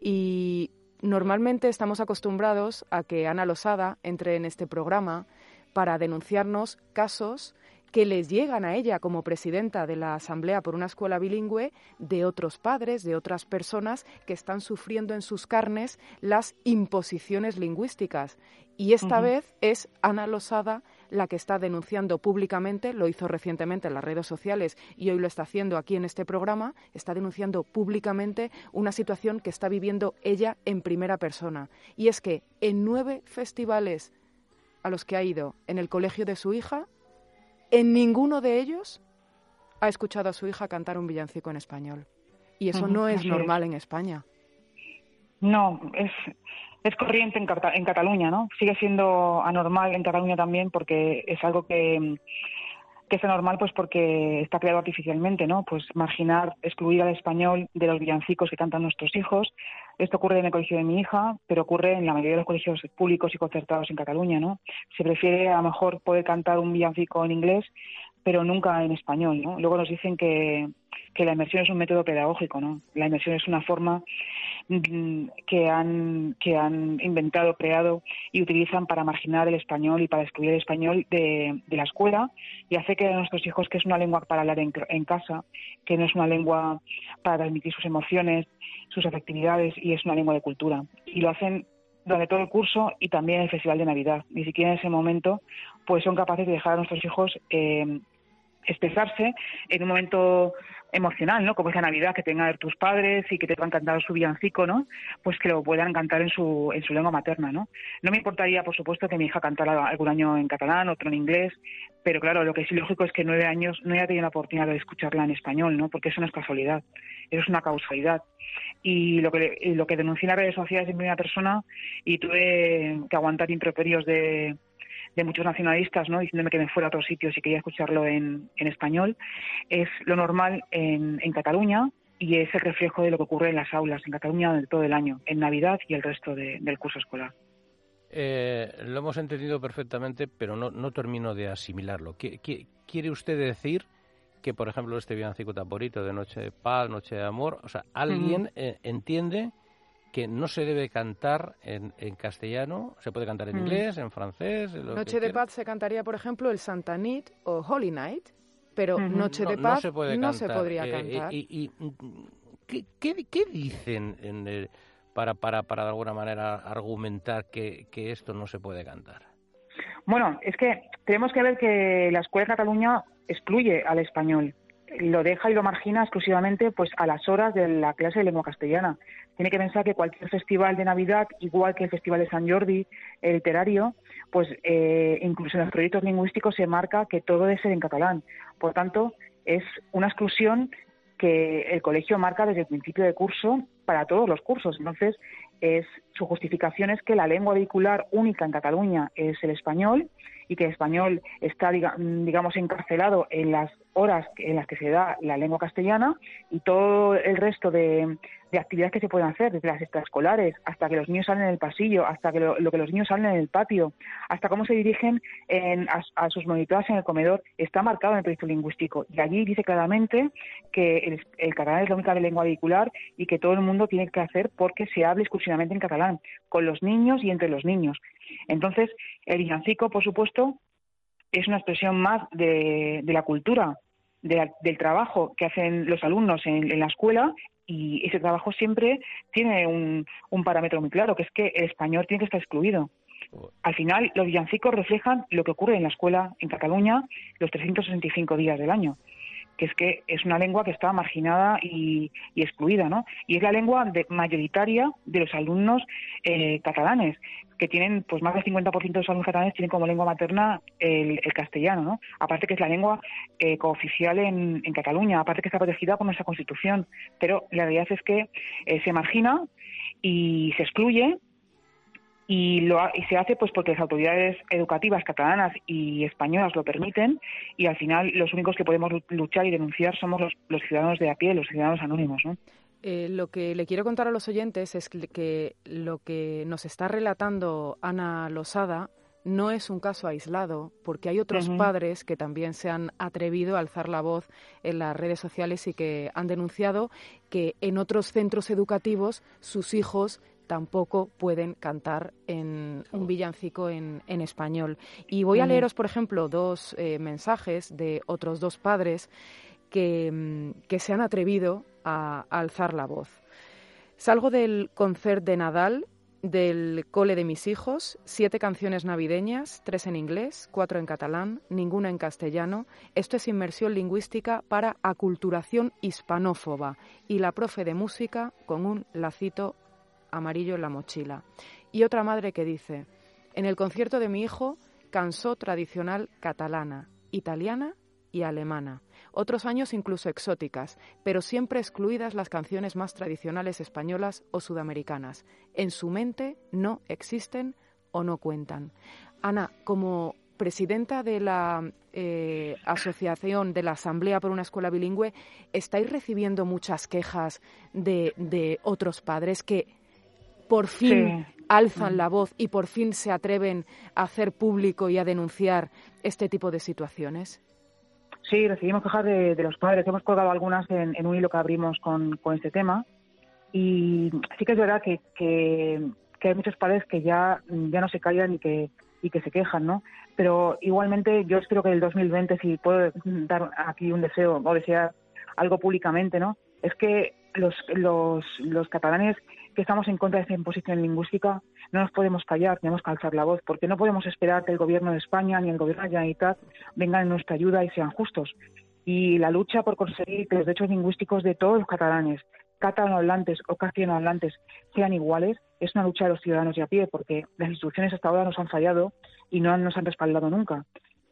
Y normalmente estamos acostumbrados a que Ana Losada entre en este programa para denunciarnos casos que les llegan a ella como presidenta de la Asamblea por una escuela bilingüe de otros padres, de otras personas que están sufriendo en sus carnes las imposiciones lingüísticas. Y esta vez es Ana Losada la que está denunciando públicamente, lo hizo recientemente en las redes sociales y hoy lo está haciendo aquí en este programa, está denunciando públicamente una situación que está viviendo ella en primera persona. Y es que en nueve festivales a los que ha ido en el colegio de su hija, en ninguno de ellos ha escuchado a su hija cantar un villancico en español. Y eso no es normal en España. No, es, es corriente en Cataluña, ¿no? Sigue siendo anormal en Cataluña también porque es algo que, que es anormal pues porque está creado artificialmente, ¿no? Pues marginar, excluir al español de los villancicos que cantan nuestros hijos. Esto ocurre en el colegio de mi hija, pero ocurre en la mayoría de los colegios públicos y concertados en Cataluña, ¿no? Se prefiere a lo mejor poder cantar un villancico en inglés, pero nunca en español, ¿no? Luego nos dicen que, la inmersión es un método pedagógico, ¿no? La inmersión es una forma mm, que han, que han inventado, creado y utilizan para marginar el español y para excluir el español de, la escuela y hace que a nuestros hijos que es una lengua para hablar en, en casa, que no es una lengua para transmitir sus emociones, sus afectividades y es una lengua de cultura. Y lo hacen durante todo el curso y también el Festival de Navidad. Ni siquiera en ese momento pues son capaces de dejar a nuestros hijos eh, expresarse en un momento emocional, ¿no? Como es la Navidad, que tengan tus padres y que te puedan cantar su villancico, ¿no? Pues que lo puedan cantar en su, en su lengua materna, ¿no? No me importaría, por supuesto, que mi hija cantara algún año en catalán, otro en inglés, pero claro, lo que es lógico es que nueve años no haya tenido la oportunidad de escucharla en español, ¿no? Porque eso no es casualidad, eso es una causalidad. Y lo que, lo que denuncié en las redes sociales en primera persona y tuve que aguantar improperios de, de muchos nacionalistas, ¿no? diciéndome que me fuera a otros sitios y quería escucharlo en, en español, es lo normal en, en Cataluña y es el reflejo de lo que ocurre en las aulas en Cataluña durante todo el año, en Navidad y el resto de- del curso escolar. Eh, lo hemos entendido perfectamente, pero no, no termino de asimilarlo. ¿Qui- qui- ¿Quiere usted decir que, por ejemplo, este villancico tan bonito de Noche de Paz, Noche de Amor, o sea, alguien eh, entiende que no se debe cantar en, en castellano, se puede cantar en Mm. inglés, en francés, en lo Noche que de quiera? Paz se cantaría, por ejemplo, el Santa Nit o Holy Night, pero. Noche No- de no Paz se puede no se cantar. podría Eh, eh, cantar. y, y, ¿qué, qué, qué dicen en el- para, para, para de alguna manera argumentar que, que esto no se puede cantar? Bueno, es que tenemos que ver que la escuela de Cataluña excluye al español. Lo deja y lo margina exclusivamente pues a las horas de la clase de lengua castellana. Tiene que pensar que cualquier festival de Navidad, igual que el Festival de San Jordi, el literario, pues eh, incluso en los proyectos lingüísticos se marca que todo debe ser en catalán. Por tanto, es una exclusión que el colegio marca desde el principio de curso para todos los cursos. Entonces, es su justificación es que la lengua vehicular única en Cataluña es el español y que el español está, diga- digamos, encarcelado en las horas en las que se da la lengua castellana y todo el resto de, de actividades que se pueden hacer, desde las extraescolares hasta que los niños salen en el pasillo, hasta que lo, que los niños salen en el patio, hasta cómo se dirigen en- a, sus monitoras en el comedor, está marcado en el proyecto lingüístico. Y allí dice claramente que el, catalán es la única lengua vehicular y que todo el mundo tiene que hacer porque se hable exclusivamente en catalán, con los niños y entre los niños. Entonces, el villancico, por supuesto, es una expresión más de, la cultura, de la- del trabajo que hacen los alumnos en la escuela Y ese trabajo siempre tiene un, un parámetro muy claro, que es que el español tiene que estar excluido. Al final, los villancicos reflejan lo que ocurre en la escuela en Cataluña los 365 días del año que es que es una lengua que está marginada y, excluida, ¿no? Y es la lengua de- mayoritaria de los alumnos eh, catalanes, que tienen, pues más del 50% de los alumnos catalanes tienen como lengua materna el, el castellano, ¿no? Aparte que es la lengua eh, cooficial en, en Cataluña, aparte que está protegida por nuestra Constitución, pero la realidad es que eh, se margina y se excluye y, lo, ha- y se hace pues porque las autoridades educativas catalanas y españolas lo permiten y al final los únicos que podemos lu- luchar y denunciar somos los, los ciudadanos de a pie, los ciudadanos anónimos, ¿no? Eh, lo que le quiero contar a los oyentes es que- que lo que nos está relatando Ana Losada no es un caso aislado, porque hay otros padres que también se han atrevido a alzar la voz en las redes sociales y que han denunciado que en otros centros educativos sus hijos tampoco pueden cantar en un villancico en, en español. Y voy a leeros, por ejemplo, dos eh, mensajes de otros dos padres que, mm, que se han atrevido a, a alzar la voz. Salgo del concert de Nadal del cole de mis hijos, siete canciones navideñas, tres en inglés, cuatro en catalán, ninguna en castellano. Esto es inmersión lingüística para aculturación hispanófoba y la profe de música con un lacito amarillo en la mochila. Y otra madre que dice, en el concierto de mi hijo, cansó tradicional catalana, italiana y alemana. Otros años incluso exóticas, pero siempre excluidas las canciones más tradicionales españolas o sudamericanas. En su mente no existen o no cuentan. Ana, como presidenta de la eh, asociación de la Asamblea por una Escuela Bilingüe, ¿estáis recibiendo muchas quejas de, de otros padres que por fin Sí. alzan la voz y por fin se atreven a hacer público y a denunciar este tipo de situaciones? Sí, recibimos quejas de, de los padres. Hemos colgado algunas en, en un hilo que abrimos con, con este tema. Y sí que es verdad que, que, que hay muchos padres que ya, ya no se callan y que, y que se quejan, ¿no? Pero igualmente yo espero que el 2020, si puedo dar aquí un deseo o desear algo públicamente, ¿no? Es que los, los, los catalanes que estamos en contra de esta imposición lingüística no nos podemos callar, tenemos que alzar la voz, porque no podemos esperar que el gobierno de España ni el gobierno de la vengan en nuestra ayuda y sean justos. Y la lucha por conseguir que los derechos lingüísticos de todos los catalanes, catalanohablantes o castellanohablantes, sean iguales, es una lucha de los ciudadanos de a pie, porque las instituciones hasta ahora nos han fallado y no nos han respaldado nunca.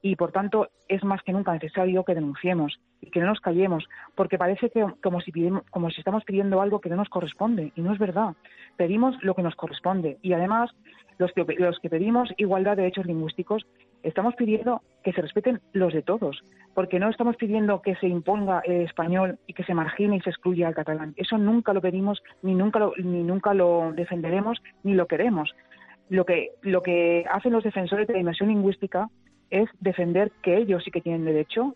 Y por tanto es más que nunca necesario que denunciemos y que no nos callemos, porque parece que como si, como si estamos pidiendo algo que no nos corresponde, y no es verdad. Pedimos lo que nos corresponde. Y además, los que, los que pedimos igualdad de derechos lingüísticos, estamos pidiendo que se respeten los de todos, porque no estamos pidiendo que se imponga el español y que se margine y se excluya al catalán. Eso nunca lo pedimos, ni nunca lo, ni nunca lo defenderemos, ni lo queremos. Lo que, lo que hacen los defensores de la inmersión lingüística es defender que ellos sí que tienen derecho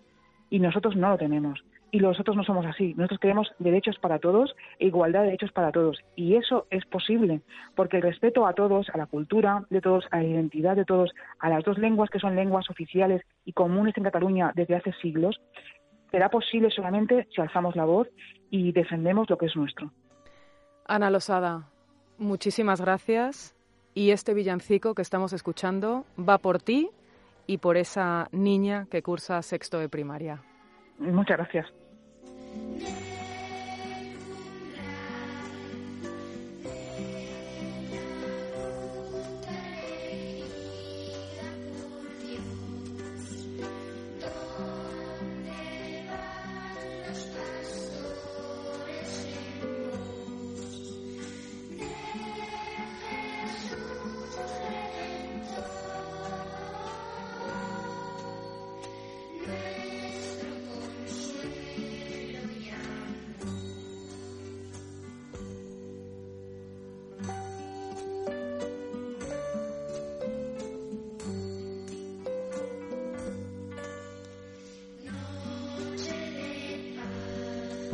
y nosotros no lo tenemos. Y nosotros no somos así. Nosotros queremos derechos para todos e igualdad de derechos para todos. Y eso es posible, porque el respeto a todos, a la cultura de todos, a la identidad de todos, a las dos lenguas que son lenguas oficiales y comunes en Cataluña desde hace siglos, será posible solamente si alzamos la voz y defendemos lo que es nuestro. Ana Losada, muchísimas gracias. Y este villancico que estamos escuchando va por ti y por esa niña que cursa sexto de primaria. Muchas gracias.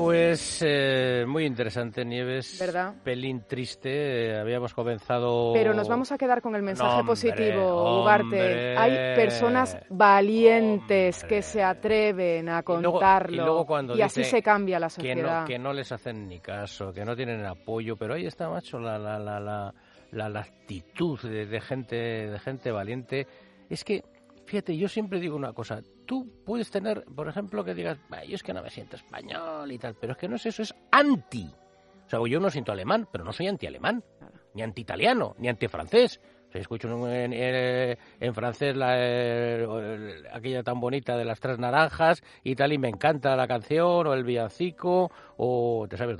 Pues eh, muy interesante, Nieves. ¿Verdad? Pelín triste. eh, habíamos comenzado. Pero nos vamos a quedar con el mensaje Hombre, positivo, Ugarte. Hay personas valientes que se atreven a contarlo y luego cuando así se cambia la que sociedad. no, que no les hacen ni caso, que no tienen apoyo, pero ahí está, macho, la, la, la, la, la, la actitud de, de gente, de gente valiente. Es que, fíjate, yo siempre digo una cosa, tú puedes tener, por ejemplo, que digas, "Bah, yo es que no me siento español y tal, pero es que no es eso, es anti. O sea, yo no siento alemán, pero no soy anti-alemán, ni anti-italiano, ni anti-francés. O sea, escucho en, en- en francés la, eh, aquella tan bonita de las tres naranjas y tal, y me encanta la canción, o el villancico, o, ¿te sabes?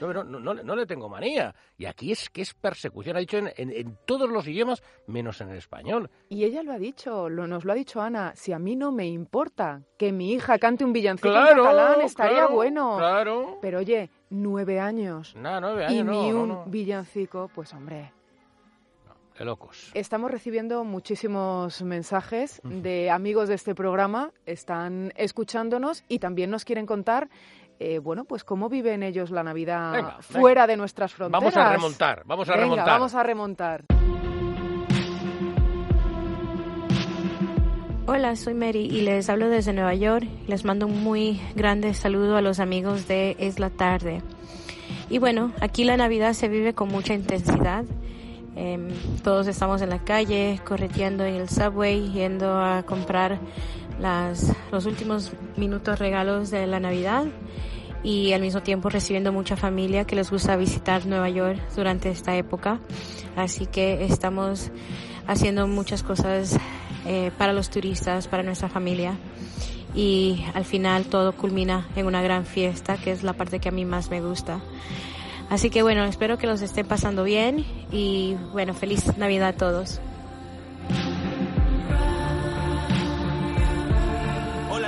No, no, no, le- no le tengo manía. Y aquí es que es persecución, ha dicho en, en- en todos los idiomas, menos en el español. Y ella lo ha dicho, lo, nos lo ha dicho Ana, si a mí no me importa que mi hija cante un villancico Claro, en catalán, estaría claro, bueno. claro. Pero oye, nueve años. Nada, nueve y años, no, ni no, un no. villancico, pues hombre. Qué locos. Estamos recibiendo muchísimos mensajes de amigos de este programa, están escuchándonos y también nos quieren contar, eh, bueno, pues cómo viven ellos la Navidad Venga, venga. fuera de nuestras fronteras. Vamos a remontar, vamos a Venga, remontar. vamos a remontar. Hola, soy Mary y les hablo desde Nueva York. Les mando un muy grande saludo a los amigos de Es la Tarde. Y bueno, aquí la Navidad se vive con mucha intensidad. Em, todos estamos en la calle, correteando en el subway, yendo a comprar las, los últimos minutos regalos de la Navidad y al mismo tiempo recibiendo mucha familia que les gusta visitar Nueva York durante esta época. Así que estamos haciendo muchas cosas eh, para los turistas, para nuestra familia. Y al final todo culmina en una gran fiesta, que es la parte que a mí más me gusta. Así que bueno, espero que los estén pasando bien y bueno, feliz Navidad a todos.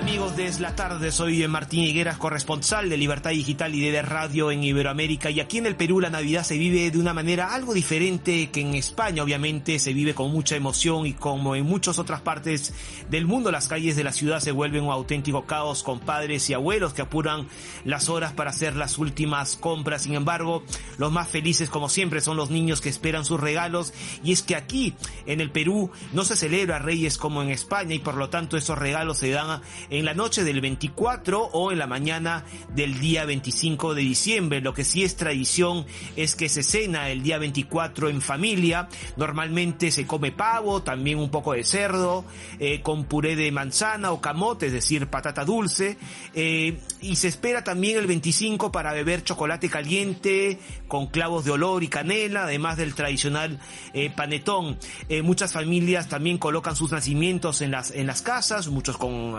Amigos de Es la Tarde, soy Martín Higueras, corresponsal de Libertad Digital y de Radio en Iberoamérica y aquí en el Perú la Navidad se vive de una manera algo diferente que en España obviamente se vive con mucha emoción y como en muchas otras partes del mundo las calles de la ciudad se vuelven un auténtico caos con padres y abuelos que apuran las horas para hacer las últimas compras. Sin embargo, los más felices como siempre son los niños que esperan sus regalos y es que aquí en el Perú no se celebra Reyes como en España y por lo tanto esos regalos se dan la noche del 24 o en la mañana del día 25 de diciembre. Lo que sí es tradición es que se cena el día 24 en familia. Normalmente se come pavo, también un poco de cerdo, eh, con puré de manzana o camote, es decir, patata dulce. eh, y se espera también el 25 para beber chocolate caliente con clavos de olor y canela, además del tradicional eh, panetón. Muchas familias también colocan sus nacimientos en las, en las casas, muchos con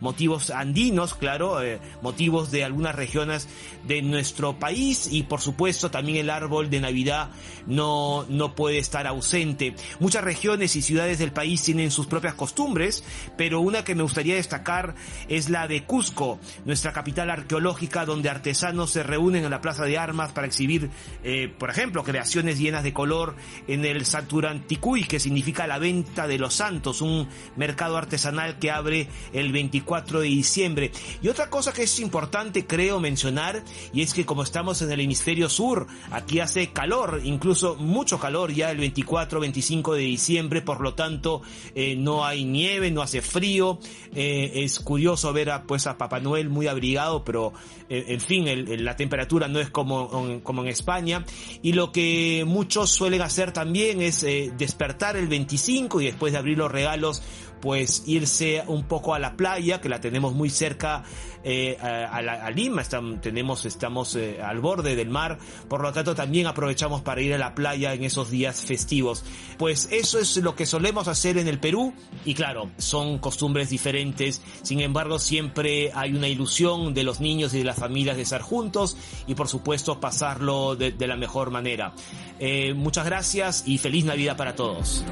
motivos andinos, claro, eh, motivos de algunas regiones de nuestro país y por supuesto también el árbol de Navidad no, no puede estar ausente. Muchas regiones y ciudades del país tienen sus propias costumbres, pero una que me gustaría destacar es la de Cusco, nuestra capital arqueológica donde artesanos se reúnen en la Plaza de Armas para exhibir, eh, por ejemplo, creaciones llenas de color en el Saturanticuy, que significa la venta de los santos, un mercado artesanal que abre el 24 de diciembre. Y otra cosa que es importante, creo, mencionar, y es que como estamos en el hemisferio sur, aquí hace calor, incluso mucho calor ya el 24-25 de diciembre, por lo tanto eh, no hay nieve, no hace frío, eh, es curioso ver a, pues, a Papá Noel muy abrigado, pero eh, en fin, la temperatura no es como, en- como en España, y lo que muchos suelen hacer también es despertar el 25 y después de abrir los regalos, pues irse un poco a la playa, que la tenemos muy cerca eh, a, Lima, estam- tenemos, estamos eh, al borde del mar, por lo tanto también aprovechamos para ir a la playa en esos días festivos. Pues eso es lo que solemos hacer en el Perú y claro, son costumbres diferentes, sin embargo siempre hay una ilusión de los niños y de las familias de estar juntos y por supuesto pasarlo de, de la mejor manera. Eh, muchas gracias y feliz Navidad para todos.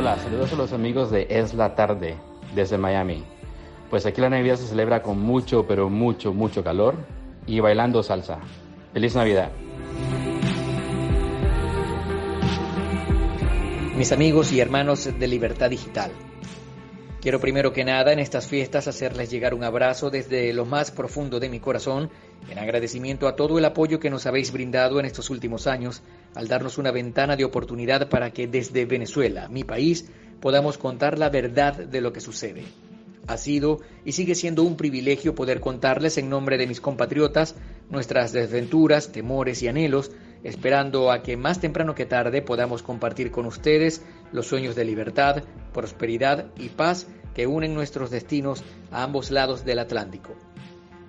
Hola, saludos a los amigos de Es la Tarde desde Miami. Pues aquí la Navidad se celebra con mucho, pero mucho, mucho calor y bailando salsa. ¡Feliz Navidad! mis amigos y hermanos de Libertad Digital. Quiero primero que nada en estas fiestas hacerles llegar un abrazo desde lo más profundo de mi corazón en agradecimiento a todo el apoyo que nos habéis brindado en estos últimos años al darnos una ventana de oportunidad para que desde Venezuela, mi país, podamos contar la verdad de lo que sucede. Ha sido y sigue siendo un privilegio poder contarles en nombre de mis compatriotas nuestras desventuras, temores y anhelos, esperando a que más temprano que tarde podamos compartir con ustedes los sueños de libertad, prosperidad y paz que unen nuestros destinos a ambos lados del Atlántico.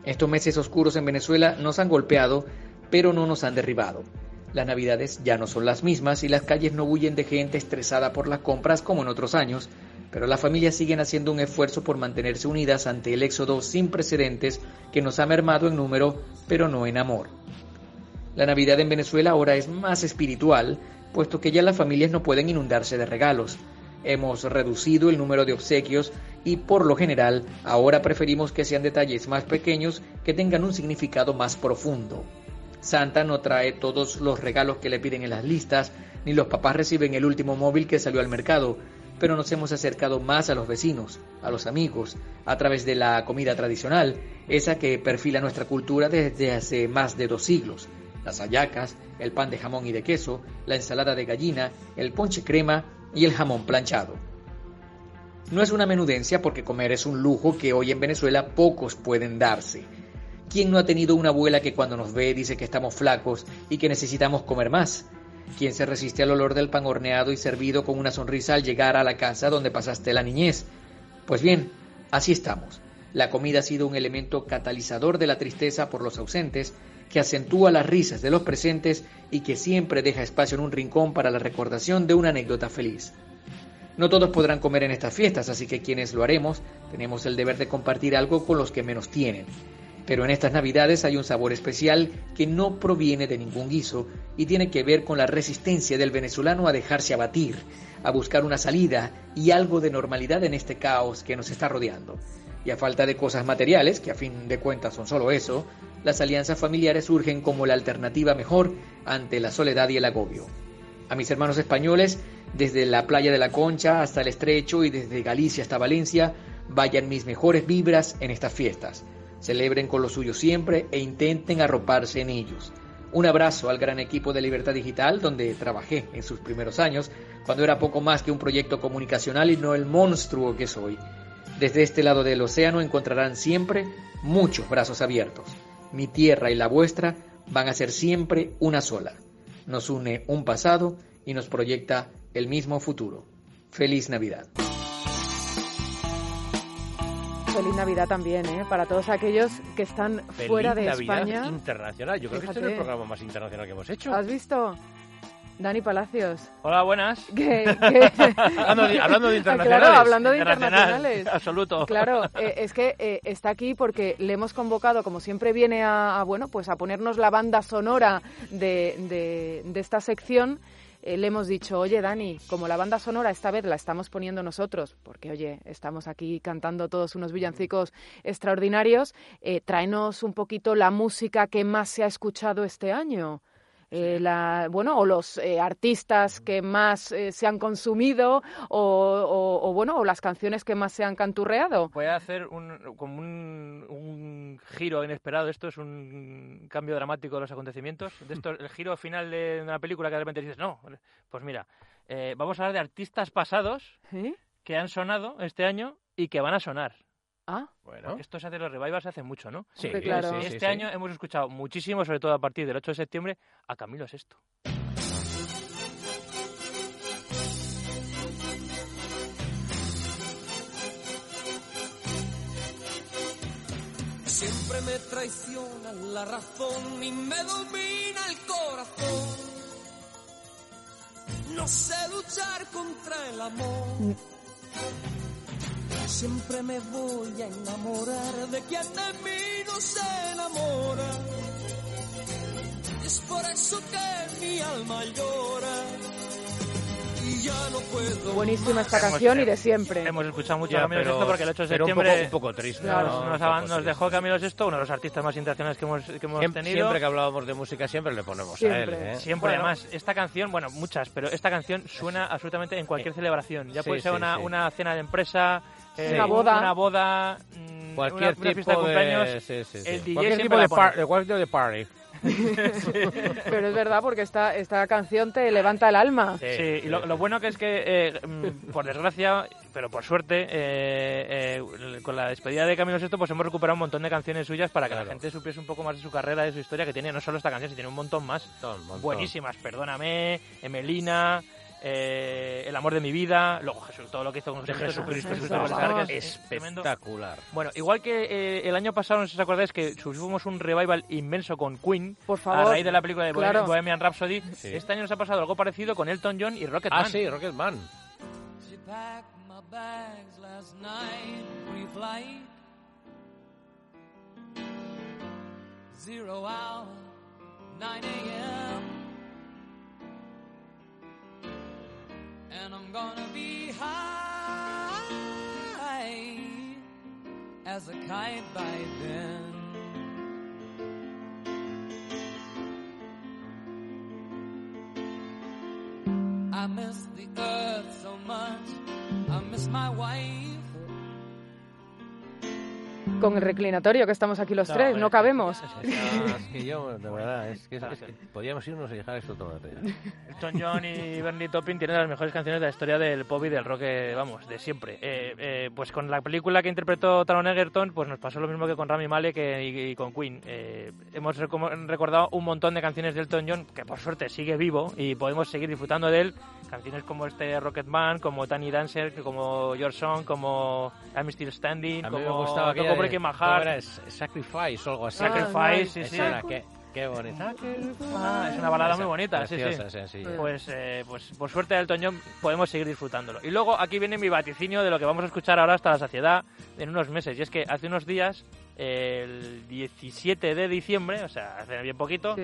Estos meses oscuros en Venezuela nos han golpeado, pero no nos han derribado. Las navidades ya no son las mismas y las calles no bullen de gente estresada por las compras como en otros años, pero las familias siguen haciendo un esfuerzo por mantenerse unidas ante el éxodo sin precedentes que nos ha mermado en número, pero no en amor. La Navidad en Venezuela ahora es más espiritual, puesto que ya las familias no pueden inundarse de regalos. Hemos reducido el número de obsequios y por lo general ahora preferimos que sean detalles más pequeños que tengan un significado más profundo. Santa no trae todos los regalos que le piden en las listas, ni los papás reciben el último móvil que salió al mercado, pero nos hemos acercado más a los vecinos, a los amigos, a través de la comida tradicional, esa que perfila nuestra cultura desde hace más de dos siglos. Las hallacas, el pan de jamón y de queso, la ensalada de gallina, el ponche crema y el jamón planchado. No es una menudencia porque comer es un lujo que hoy en Venezuela pocos pueden darse. ¿Quién no ha tenido una abuela que cuando nos ve dice que estamos flacos y que necesitamos comer más? ¿Quién se resiste al olor del pan horneado y servido con una sonrisa al llegar a la casa donde pasaste la niñez? Pues bien, así estamos. La comida ha sido un elemento catalizador de la tristeza por los ausentes, que acentúa las risas de los presentes y que siempre deja espacio en un rincón para la recordación de una anécdota feliz. No todos podrán comer en estas fiestas, así que quienes lo haremos tenemos el deber de compartir algo con los que menos tienen. Pero en estas navidades hay un sabor especial que no proviene de ningún guiso y tiene que ver con la resistencia del venezolano a dejarse abatir, a buscar una salida y algo de normalidad en este caos que nos está rodeando. Y a falta de cosas materiales, que a fin de cuentas son solo eso, las alianzas familiares surgen como la alternativa mejor ante la soledad y el agobio. A mis hermanos españoles, desde la playa de la Concha hasta el Estrecho y desde Galicia hasta Valencia, vayan mis mejores vibras en estas fiestas celebren con lo suyo siempre e intenten arroparse en ellos. Un abrazo al gran equipo de Libertad Digital, donde trabajé en sus primeros años, cuando era poco más que un proyecto comunicacional y no el monstruo que soy. Desde este lado del océano encontrarán siempre muchos brazos abiertos. Mi tierra y la vuestra van a ser siempre una sola. Nos une un pasado y nos proyecta el mismo futuro. Feliz Navidad. Feliz Navidad también, ¿eh? Para todos aquellos que están fuera de Navidad España. internacional. Yo creo que este es el programa más internacional que hemos hecho. ¿Has visto? Dani Palacios. Hola, buenas. Que... hablando, de, hablando de internacionales. Claro, hablando de internacionales. Absoluto. Claro, eh, es que eh, está aquí porque le hemos convocado, como siempre viene a, a bueno, pues a ponernos la banda sonora de, de, de esta sección eh, le hemos dicho, oye Dani, como la banda sonora esta vez la estamos poniendo nosotros, porque oye, estamos aquí cantando todos unos villancicos extraordinarios, tráenos un poquito la música que más se ha escuchado este año. Eh, la, bueno, o los eh, artistas que más eh, se han consumido o, o, o, bueno, o las canciones que más se han canturreado. Voy a hacer un, como un, un, giro inesperado. Esto es un cambio dramático de los acontecimientos. De esto, el giro final de una película que de repente dices, no, pues mira, eh, vamos a hablar de artistas pasados que han sonado este año y que van a sonar. Ah, bueno. Esto se hace los revivals hace mucho, ¿no? Sí, claro. sí, Y sí, este sí. año hemos escuchado muchísimo, sobre todo a partir del 8 de septiembre, a Camilo Sesto. Siempre me traiciona la razón y me domina el corazón. No sé luchar contra el amor. Siempre me voy a enamorar de quien de mí no se enamora. Es por eso que mi alma llora. Y ya no puedo. Buenísima esta Hemos- canción y de siempre. Hemos escuchado mucho Ya, a Camilo pero- Sesto porque el 8 de pero un poco- septiembre un poco triste, Claro, ¿no? nos, Un aban- poco nos sí. dejó Camilo Sesto, uno de los artistas más internacionales que hemos, que hemos Siempre, tenido. siempre que hablábamos de música, siempre le ponemos a él. ¿eh? Siempre, Bueno, además, esta canción, bueno, muchas, pero esta canción suena absolutamente en cualquier celebración. Ya Sí, puede ser sí, una, sí. una cena de empresa, eh, Una boda. una boda, mm, Cualquier una, una tipo fiesta de cumpleaños. sí, sí, sí. El DJ Cualquier tipo de, pone. par- de cualquier tipo de party. Pero es verdad porque esta, esta canción te levanta el alma. Sí, y lo, lo bueno que es que, eh, mm, por desgracia, pero por suerte, eh, eh, con la despedida de Camilo Sesto, pues hemos recuperado un montón de canciones suyas para que la gente supiese un poco más de su carrera, de su historia, que tiene no solo esta canción, sino tiene un montón más. montón. Buenísimas, Perdóname, Emelina... eh, el amor de mi vida, luego Jesús, todo lo que hizo con De Jesucristo, Jesucristo, Jesucristo es espectacular. Bueno, igual que eh, el año pasado, no sé si os acordáis, que sufrimos un revival inmenso con Queen, Por favor. a raíz de la película de Claro. Bohemian Rhapsody, Sí. este año nos ha pasado algo parecido con Elton John y Rocketman. Ah, sí, Rocketman. Zero hour, 9 a.m. And I'm gonna be high as a kite by then. I miss the earth so much. I miss my wife. Con el reclinatorio que estamos aquí los No, tres, no cabemos. Es que yo, de verdad, es que, es que podríamos irnos y dejar esto todo. Elton John y Bernie Taupin tienen las mejores canciones de la historia del pop y del rock, eh, vamos, de siempre. Eh, eh, pues con la película que interpretó Taron Egerton, pues nos pasó lo mismo que con Rami Malek eh, y, y con Queen. Eh, hemos reco- recordado un montón de canciones de Elton John, que por suerte sigue vivo y podemos seguir disfrutando de él. Canciones como este Rocketman, como Tiny Dancer, como Your Song, como I'm Still Standing, A mí me como gustaba de- ¿cómo Heart. era? Sacrifice o algo así. Sacrifice, sí, sí. era, qué, qué bonita. Ah, es una balada muy bonita, sí, sí. preciosa, sí, sí. Pues, eh, pues por suerte del Toñón podemos seguir disfrutándolo. Y luego aquí viene mi vaticinio de lo que vamos a escuchar ahora hasta la saciedad en unos meses. Y es que hace unos días, el 17 de diciembre, o sea, hace bien poquito,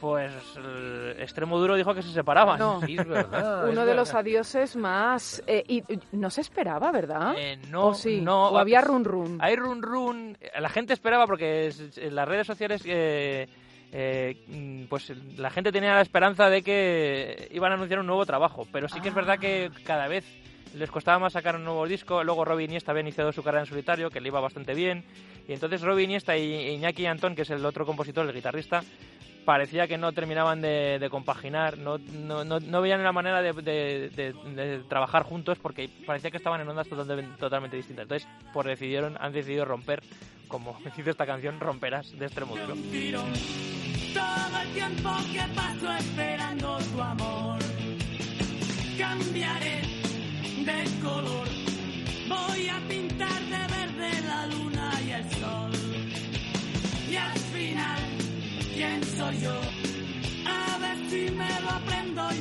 pues el Extremo Duro dijo que se separaban. No. Sí, es verdad. Uno es de los adioses más... eh, y y no se esperaba, ¿verdad? Eh, no, ¿O sí? no. ¿O había run run? Hay run run. La gente esperaba porque es- en las redes sociales eh, eh, pues la gente tenía la esperanza de que iban a anunciar un nuevo trabajo. Pero sí que es verdad que cada vez les costaba más sacar un nuevo disco. Luego Robin Iniesta había iniciado su carrera en solitario, que le iba bastante bien. Y entonces Robin Iniesta y Iñaki Antón, que es el otro compositor, el guitarrista, parecía que no terminaban de, de compaginar, no, no, no, no veían la manera de- de- de trabajar juntos porque parecía que estaban en ondas totalmente, totalmente distintas. Entonces, pues decidieron, han decidido romper, como dice esta canción, romperás de extremo duro.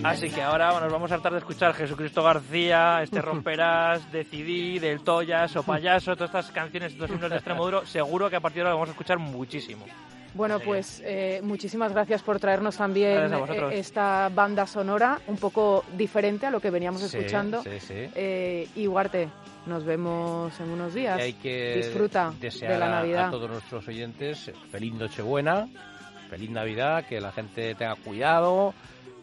Así que ahora nos vamos a hartar de escuchar Jesucristo García, este Romperás, Decidí, Del Toyas o Payaso, todas estas canciones, estos himnos de extremo duro, seguro que a partir de ahora vamos a escuchar muchísimo. Bueno, pues eh, muchísimas gracias por traernos también eh, esta banda sonora un poco diferente a lo que veníamos Sí, escuchando. sí, sí. Eh, y Guarte, nos vemos en unos días. Hay que Disfruta de la Navidad. A, todos nuestros oyentes feliz Nochebuena, feliz Navidad, que la gente tenga cuidado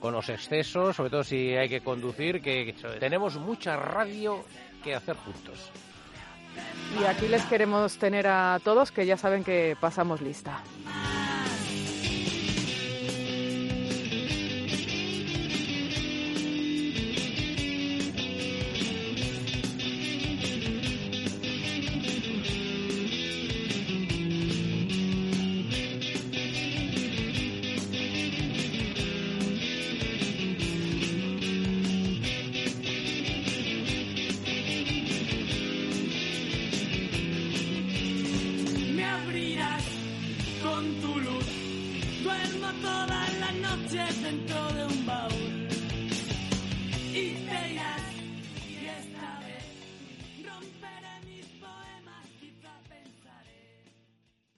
con los excesos, sobre todo si hay que conducir, que tenemos mucha radio que hacer juntos. Y aquí les queremos tener a todos que ya saben que pasamos lista.